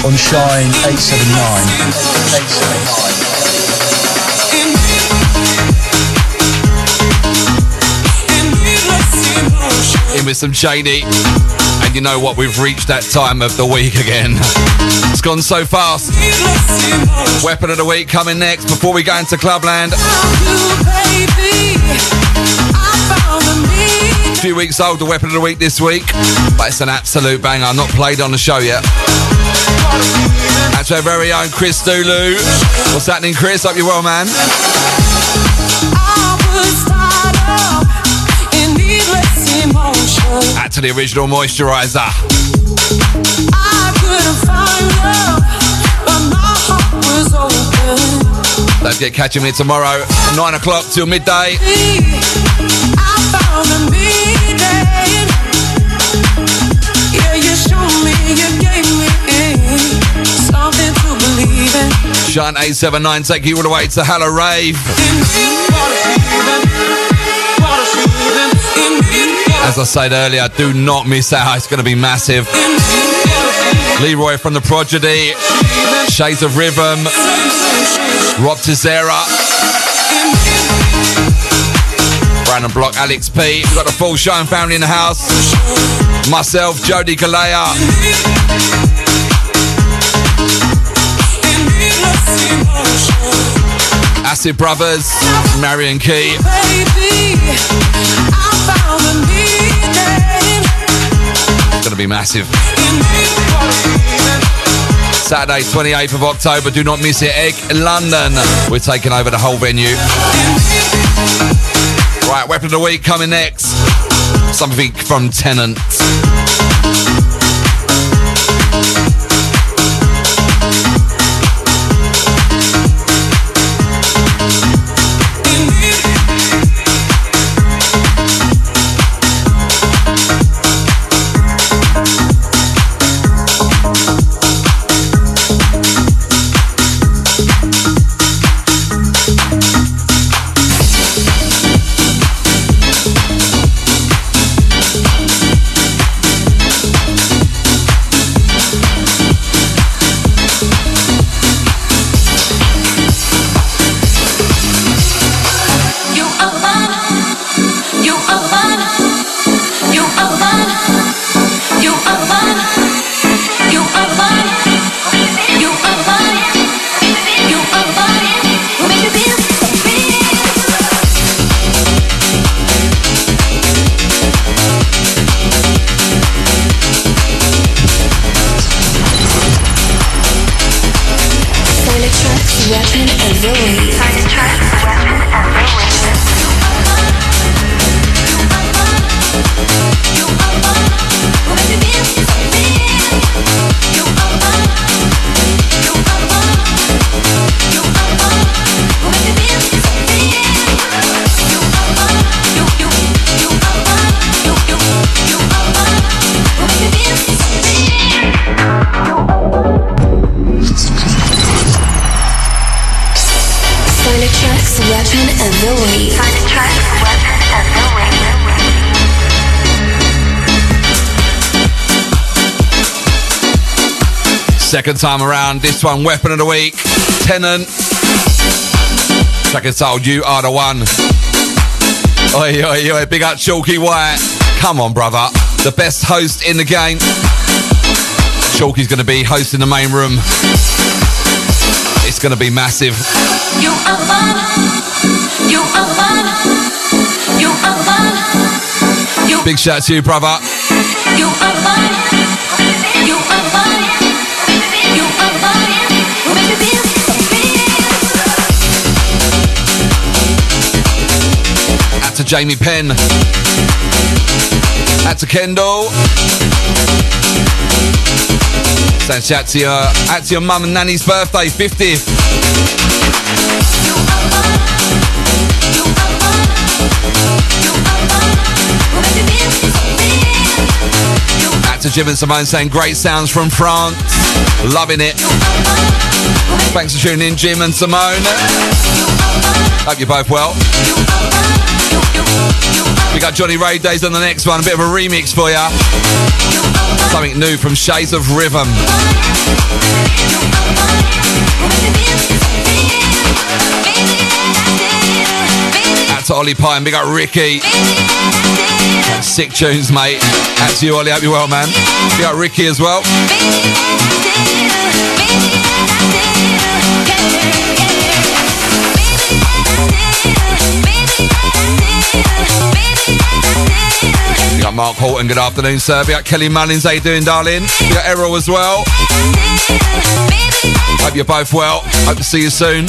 On Shine 879. In with some Cheney. And you know what? We've reached that time of the week again. It's gone so fast. Weapon of the week coming next before we go into Clubland. A few weeks old, the weapon of the week this week. But it's an absolute banger. Not played on the show yet. That's our very own Chris Dulu. What's happening, Chris? Hope you're well, man. Add to the original moisturizer. Don't get catching me tomorrow, 9 o'clock till midday. Shine 879, take you all the way to Hallow Rave. As I said earlier, do not miss out. It's going to be massive. Leroy from the Prodigy, Shades of Rhythm, Rob Tissera, Brandon Block, Alex P. We've got the full Shine family in the house. Myself, Jody Kalea. Acid Brothers, Marion Key. It's to be massive. Saturday, 28th of October. Do not miss it. Egg London. We're taking over the whole venue. Right, weapon of the week coming next. Something from Tennant. Second time around, this one, weapon of the week, Tennant. Track entitled You Are the One. Oi, oi, oi, big up Chalky White. Come on, brother. The best host in the game. Chalky's going to be hosting the main room. It's going to be massive. You are mine. You are mine. You are mine. You Big shout to you, brother. You are mine. You are mine. Jamie Penn. Out to Kendall. Saying shout to your, out to your mum and nanny's birthday, 50th. Out to Jim and Simone saying great sounds from France. Loving it. Thanks for tuning in, Jim and Simone. Hope you're both well. We got Johnny Ray Days on the next one. A bit of a remix for ya. Something new from Shades of Rhythm. Out to Ollie and big up Ricky. Sick tunes, mate. Out to you, Ollie. Hope you're well, man. Big up Ricky as well. Got Mark Horton, good afternoon, sir. We got Kelly Mullins, how you doing, darling? We got Errol as well. Hope you're both well. Hope to see you soon.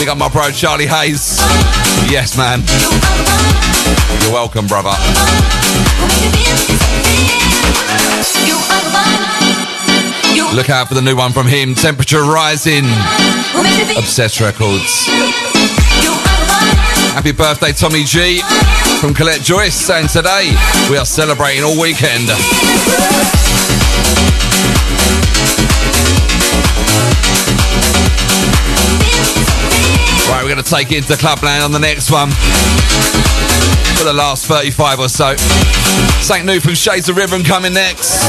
We got my bro Charlie Hayes. Yes, man. You're welcome, brother. Look out for the new one from him, Temperature Rising. Obsessed Records. Happy birthday, Tommy G. From Colette Joyce, saying today we are celebrating all weekend. Right, we're going to take it into Clubland on the next one. For the last 35 or so. Something new from Shades of Rhythm coming next.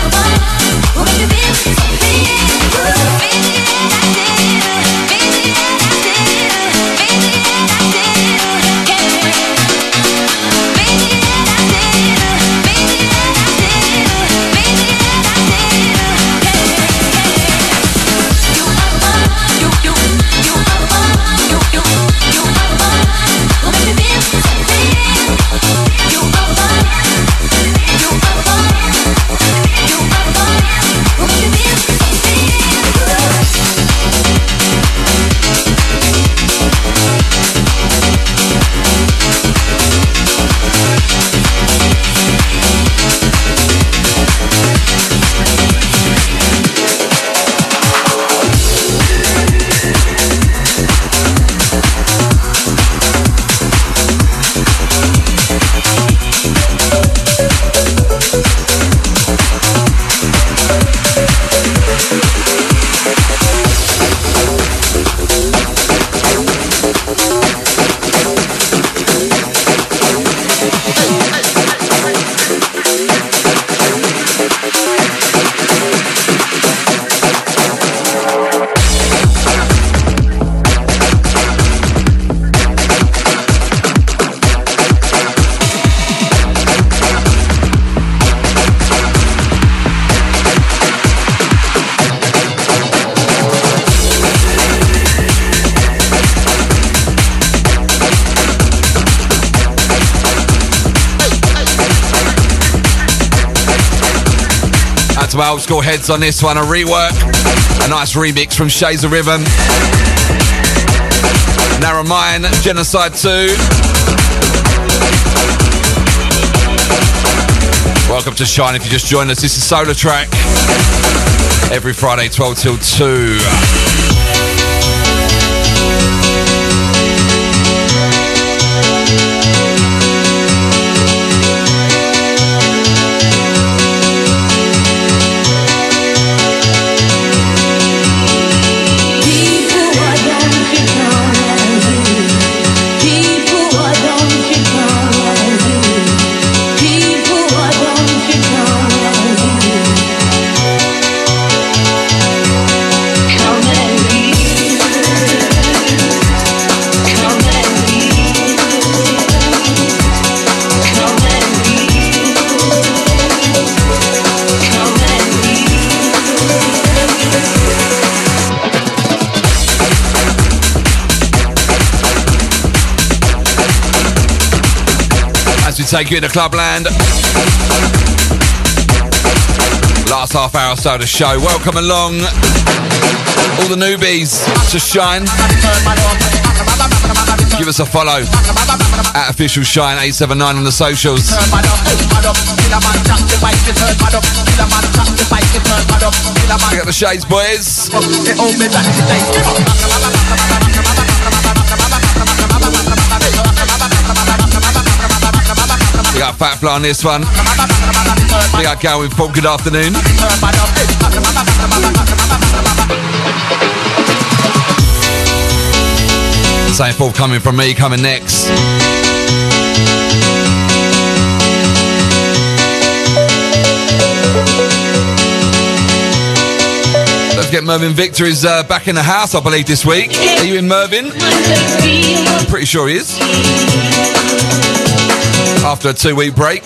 school heads on this one, a rework, a nice remix from Shades of Rhythm. Narrow Genocide 2. Welcome to Shine if you just joined us. This is SolarTrak. Every Friday, 12 till 2. Take you into Clubland. Last half hour or so of the show. Welcome along, all the newbies to Shine. Give us a follow at official Shine 879 on the socials. Got the Shades boys. We got Fat Fly on this one. We got Gal with Paul. Good afternoon. Same coming from me coming next. Let's get Mervyn Victor is uh, back in the house, I believe, this week. Are you in Mervyn? I'm pretty sure he is. After a two-week break.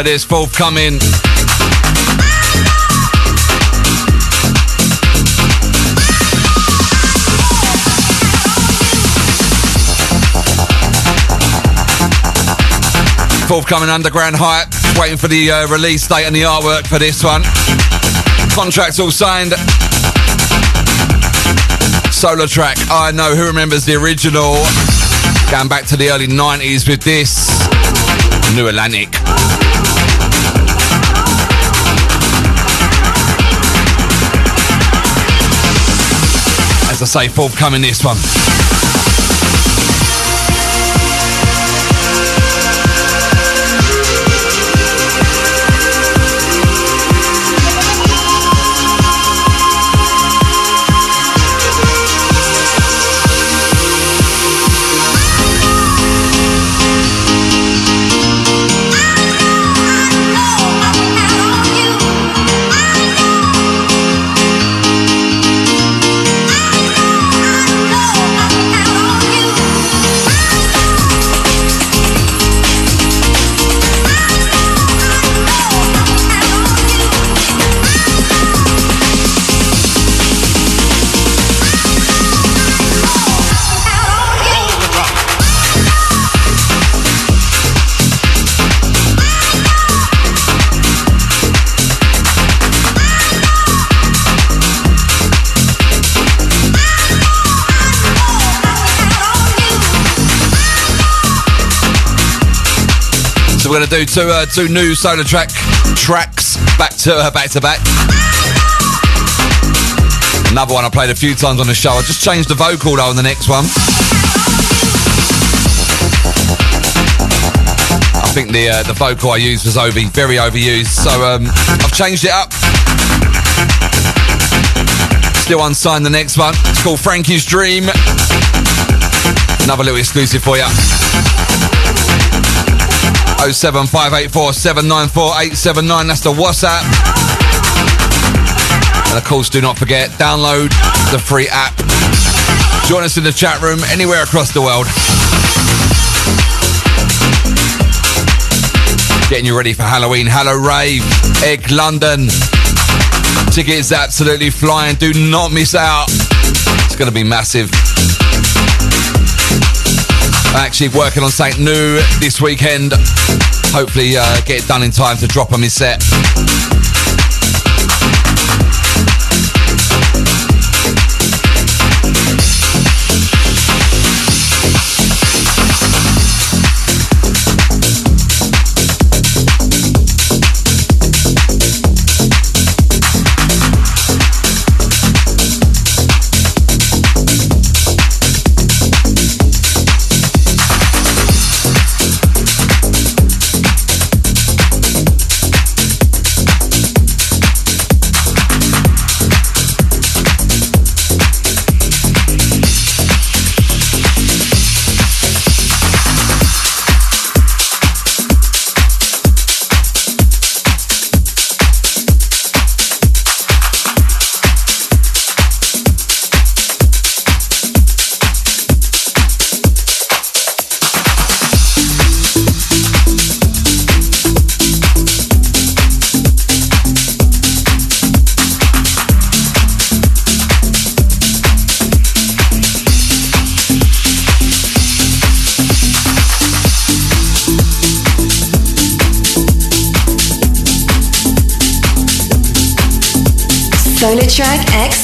So there's forthcoming. Forthcoming underground hype. Waiting for the uh, release date and the artwork for this one. Contracts all signed. SolarTrak. I know who remembers the original. Going back to the early 90s with this. New Atlantic. As I say, forthcoming this one. We're going to do two uh, two new SolarTrak tracks back to uh, back to back. Another one I played a few times on the show. I just changed the vocal though on the next one. I think the uh, the vocal I used was over very overused, so um, I've changed it up. Still unsigned the next one. It's called Frankie's Dream. Another little exclusive for you. 07584 794 879. That's the WhatsApp. And of course, do not forget, download the free app. Join us in the chat room anywhere across the world. Getting you ready for Halloween, Hallow Rave, Egg London. Tickets absolutely flying. Do not miss out. It's going to be massive. Actually working on something new this weekend. Hopefully, uh, get it done in time to drop on my set.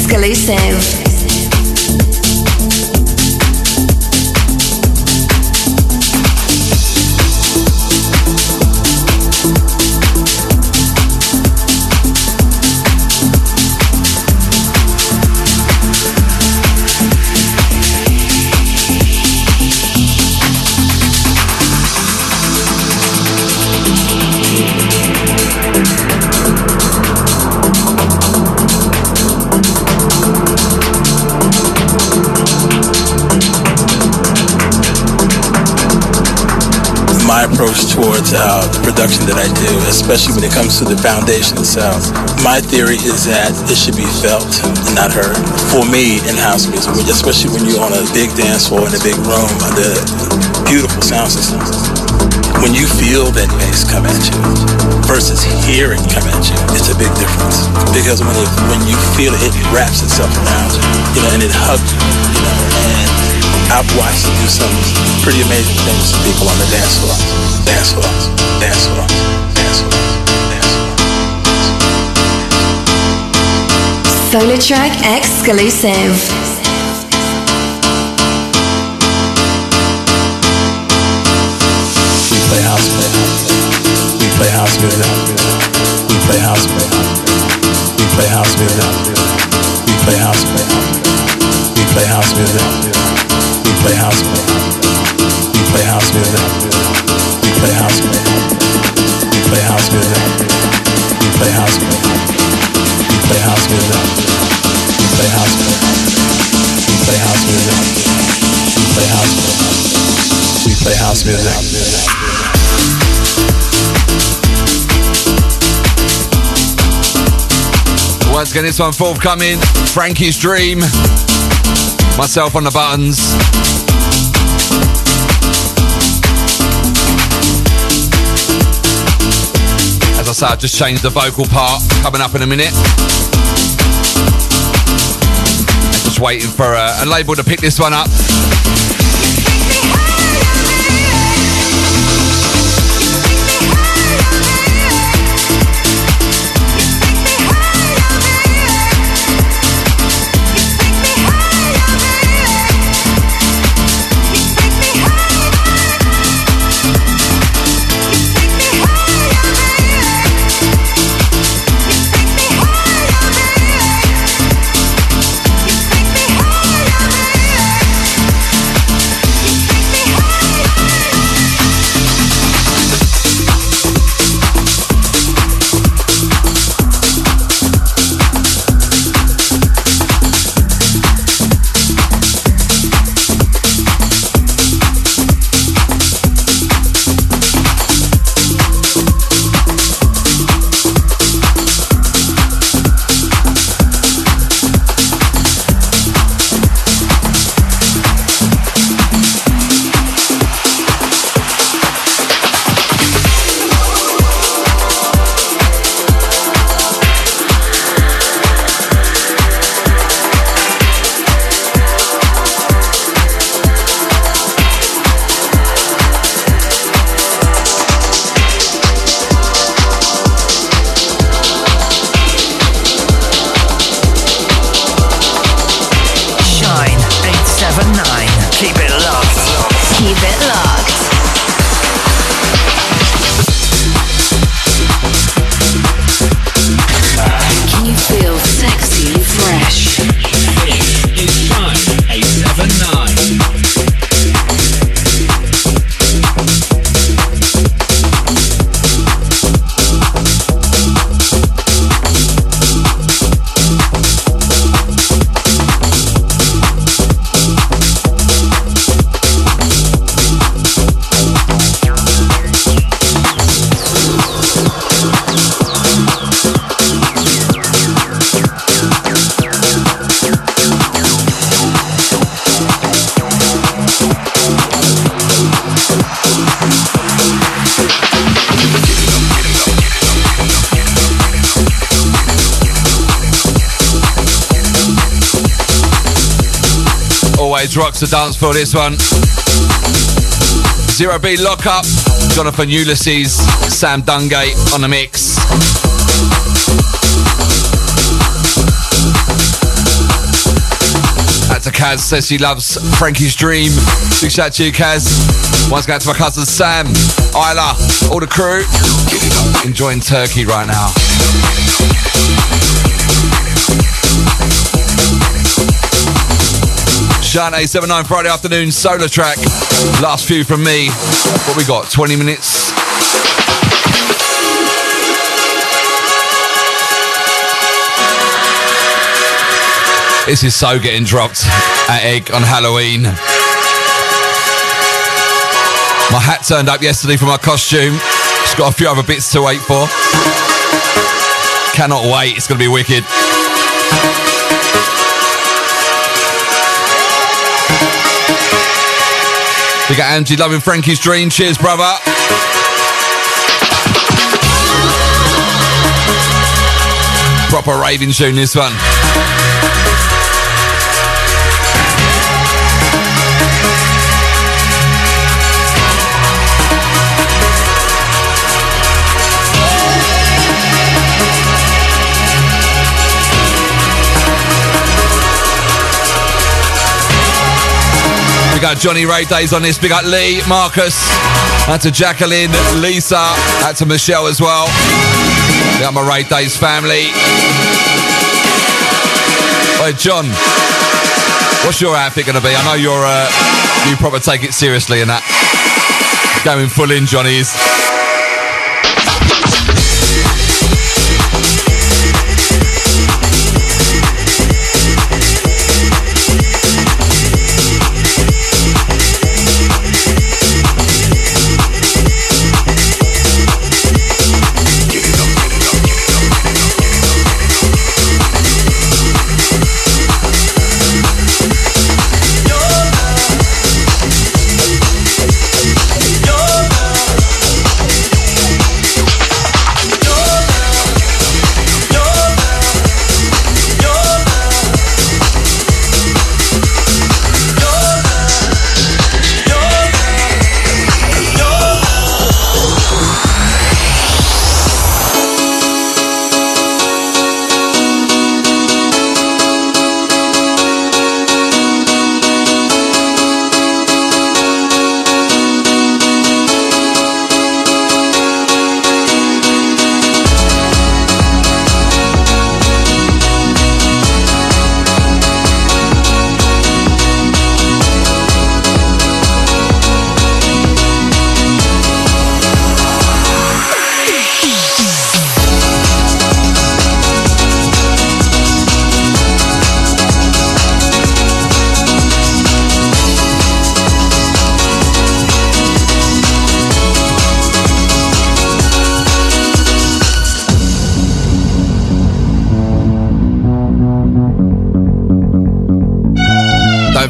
Exclusive. Uh, the production that I do, especially when it comes to the foundation itself. My theory is that it should be felt and not heard. For me, in house music, especially when you're on a big dance floor in a big room, the beautiful sound system. When you feel that bass come at you versus hearing come at you, it's a big difference. Because when it, when you feel it, it wraps itself around you, you know, and it hugs you, you know, and I've watched it do some pretty amazing things to people on the dance floor, dance floor, dance floor, dance floor. SolarTrak exclusive. We play house music. We play house music. We play house music. We play house music. We play house music. We play house music. Play house music. We play house music. We play house music. We play house music. We play house music. We play house music. We play house music. We play house music. We play house music. We play house music. Once again, this one forthcoming. Frankie's Dream. Myself on the buttons. I say, just changed the vocal part. Coming up in a minute. Just waiting for a, a label to pick this one up. Always rocks the dance floor, this one. Zero B Lockup, Jonathan Ulysses, Sam Dungate on the mix. That's to Kaz, says she loves Frankie's Dream. Big shout out to you, Kaz. Once again to my cousin Sam, Isla, all the crew. Enjoying Turkey right now. Shine 879 Friday afternoon SolarTrak. Last few from me. What we got? 20 minutes. This is so getting dropped at Egg on Halloween. My hat turned up yesterday for my costume. Just got a few other bits to wait for. Cannot wait. It's going to be wicked. We got Angie loving Frankie's dream. Cheers, brother. Proper raving tune, this one. We got Johnny Rave Days on this. We got Lee, Marcus. Out to Jacqueline, Lisa. Out to Michelle as well. We got my Rave Days family. Hey, John. What's your outfit going to be? I know you're, uh, you probably take it seriously and that. Going full in, Johnny's.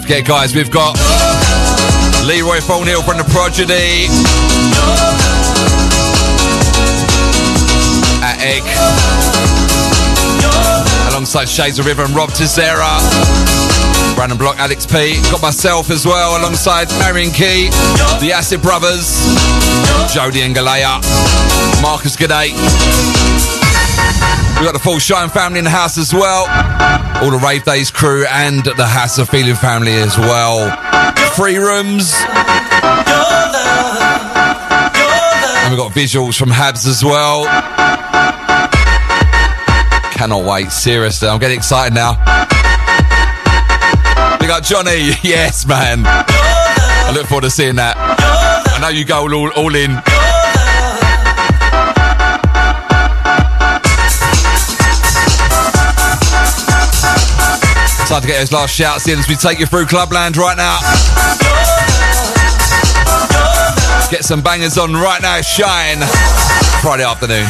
Don't guys, we've got Leroy Thornhill from the Prodigy. At Egg. Alongside Shades of Rhythm and Rob Tissera. Brandon Block, Alex P. Got myself as well, alongside Marion Key, the Acid Brothers, Jody and Galea, Marcus G'day. We've got the full Shine family in the house as well. All the Rave Days crew and the House of Feeling family as well. Free rooms. And we've got visuals from Habs as well. Cannot wait, seriously. I'm getting excited now. We got Johnny. Yes, man. I look forward to seeing that. I know you go all, all in. Time to get those last shouts in as we take you through Clubland right now. Get some bangers on right now. Shine. Friday afternoon.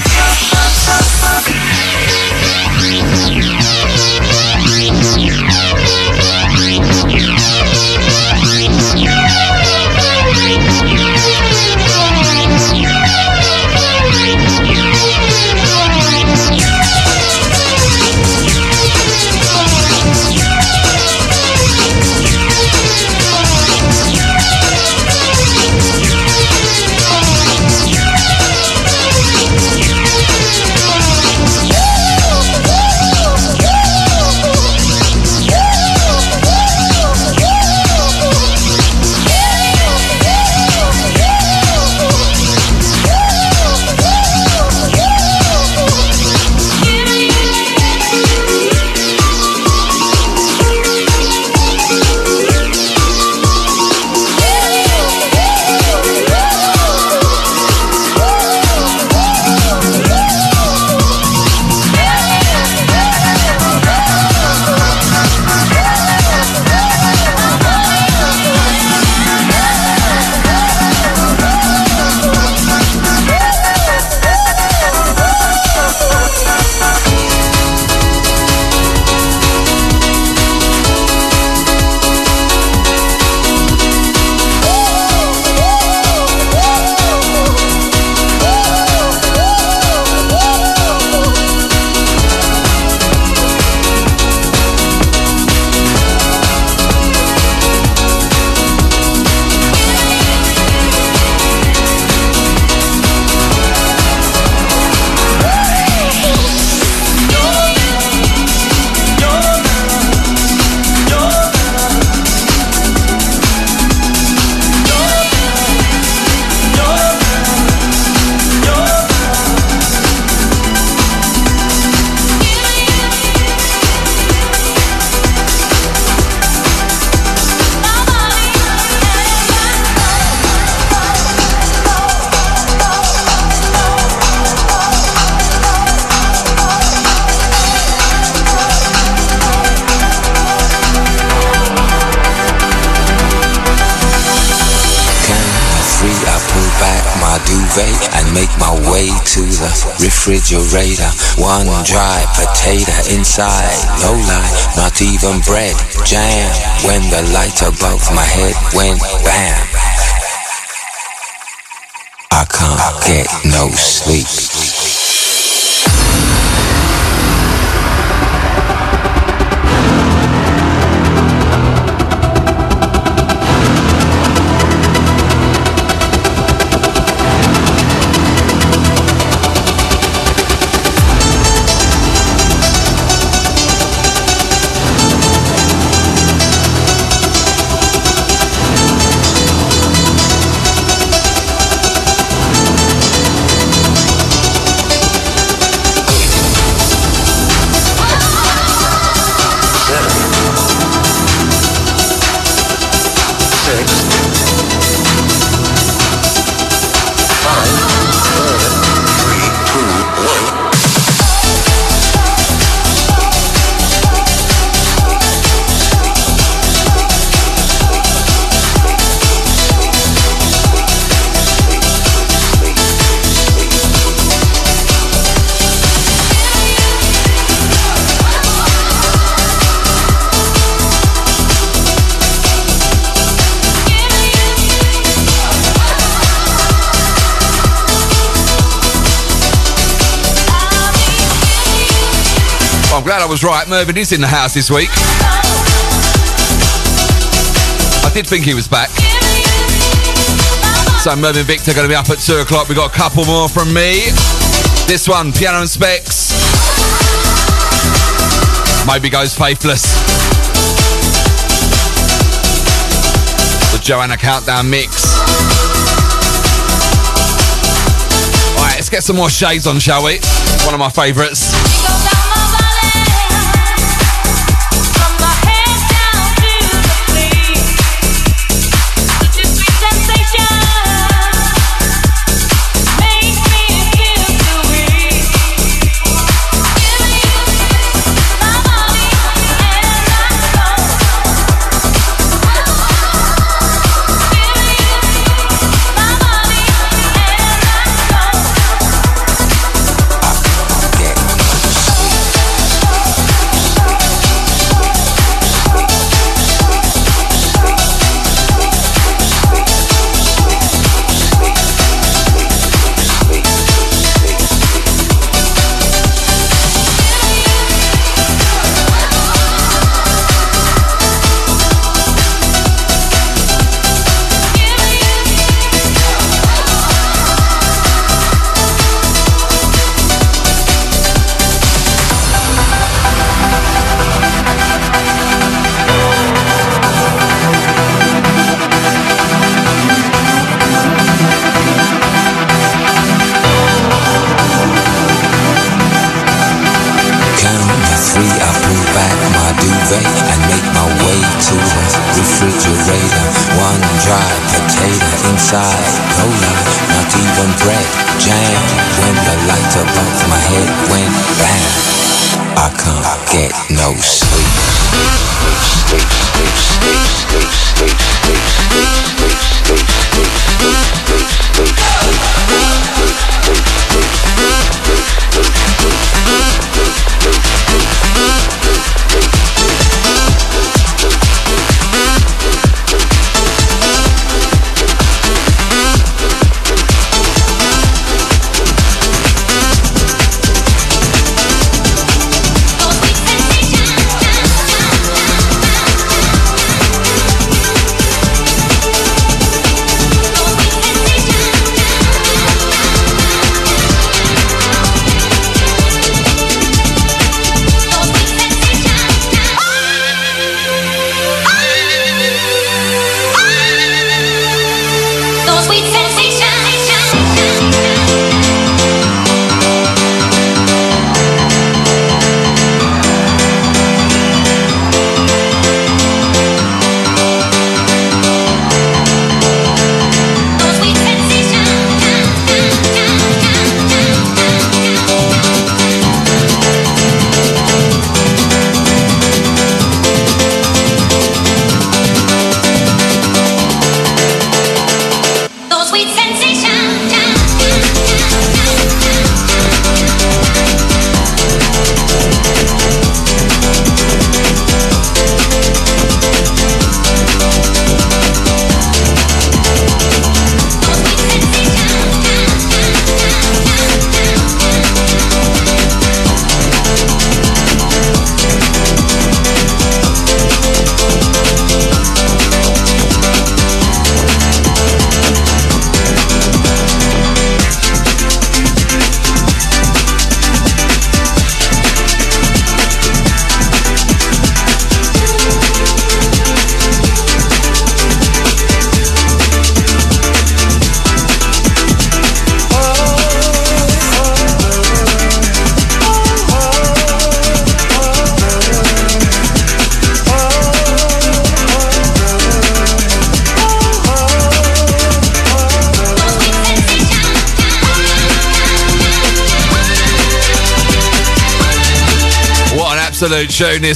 To the refrigerator. One dry potato inside, no lie, not even bread. Jam when the light above my head went bam. I can't get no sleep. Was right. Mervyn is in the house this week. I did think he was back. So Mervyn Victor going to be up at 2 o'clock. we got a couple more from me. This one, Piano and Specs. Maybe goes faithless. The Joanna Countdown mix. Alright, let's get some more shades on, shall we? One of my favourites.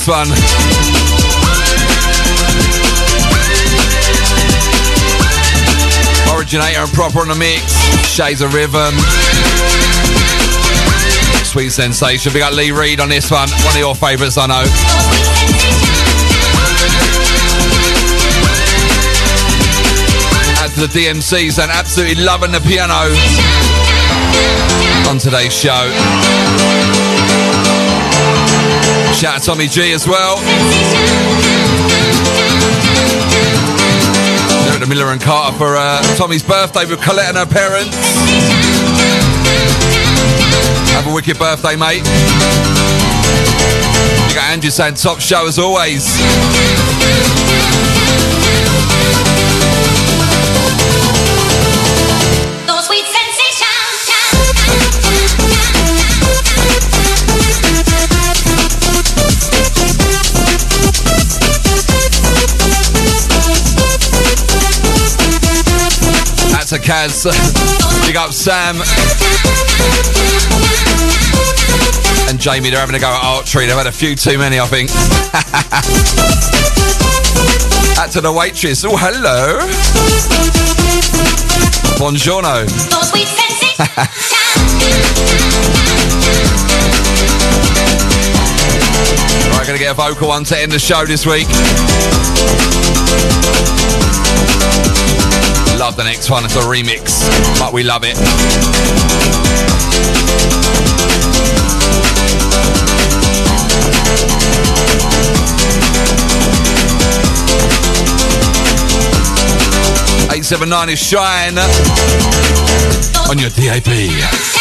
This one. Originator and proper on the mix. Shades of rhythm. Sweet sensation. We got Lee Reed on this one. One of your favourites, I know. To the DMCs and absolutely loving the piano on today's show. Shout out Tommy G as well. There at the Miller and Carter for uh, Tommy's birthday with Colette and her parents. Have a wicked birthday, mate. You got Andrew saying top show as always. A Kaz. Big up Sam. And Jamie, they're having a go at archery. They've had a few too many, I think. Out to the waitress. Oh, hello. Buongiorno. Sensations. Right, gonna get a vocal one to end the show this week. Love the next one. It's a remix, but we love it. Eight seven nine is Shine on your DAB.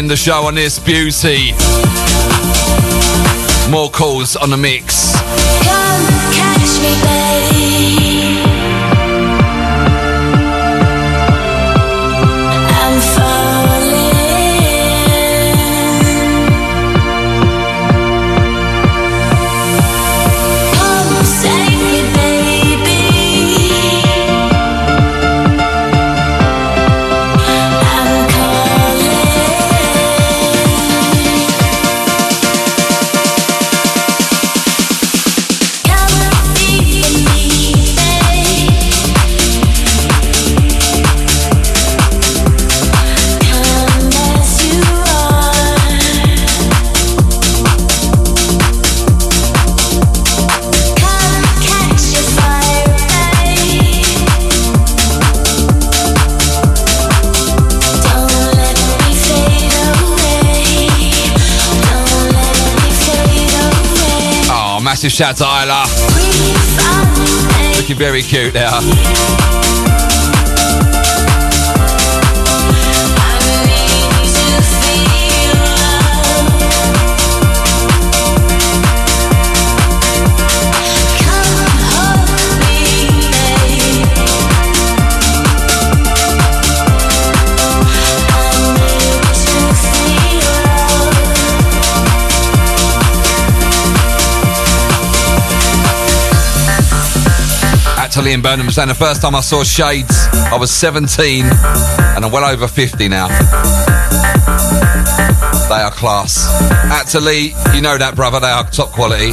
End the show on this beauty. More calls on the mix. Come catch me, babe. Shout to Isla. Looking very cute there. Liam Burnham saying the first time I saw Shades, I was 17 and I'm well over 50 now. They are class. At to Lee, you know that, brother. They are top quality.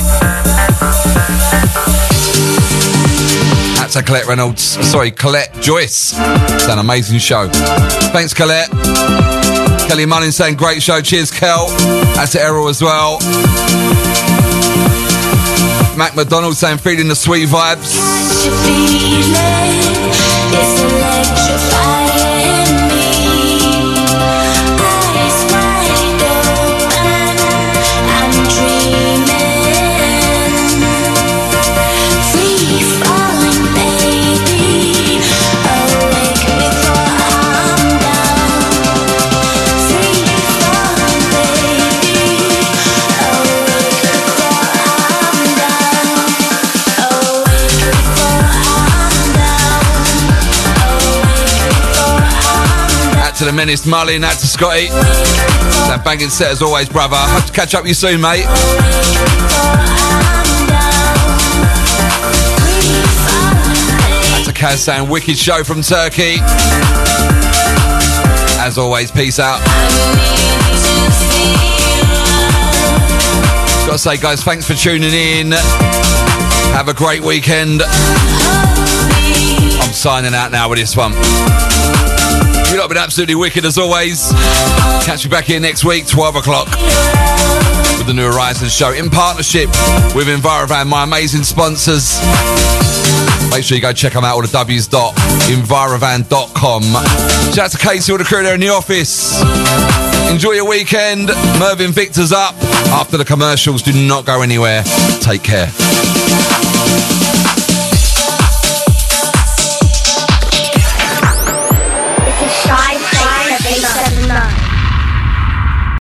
At to Colette Reynolds. Sorry, Colette Joyce. It's an amazing show. Thanks, Colette. Kelly Mullins saying great show. Cheers, Kel. That's to Errol as well. Mac McDonald saying feeling the sweet vibes. Menace Mullin, out to Scotty. That banging set as always, brother. Hope to catch up with you soon, mate. Out to Kaz saying wicked show from Turkey. As always, peace out. Gotta say, guys, thanks for tuning in. Have a great weekend. I'm signing out now with this one. You lot have been absolutely wicked as always. Catch you back here next week, 12 o'clock, with the New Horizons show in partnership with Envirovan, my amazing sponsors. Make sure you go check them out, all the w's.envirovan.com. Shout out to Casey, all the crew there in the office. Enjoy your weekend. Mervyn Victor's up. After the commercials, do not go anywhere. Take care.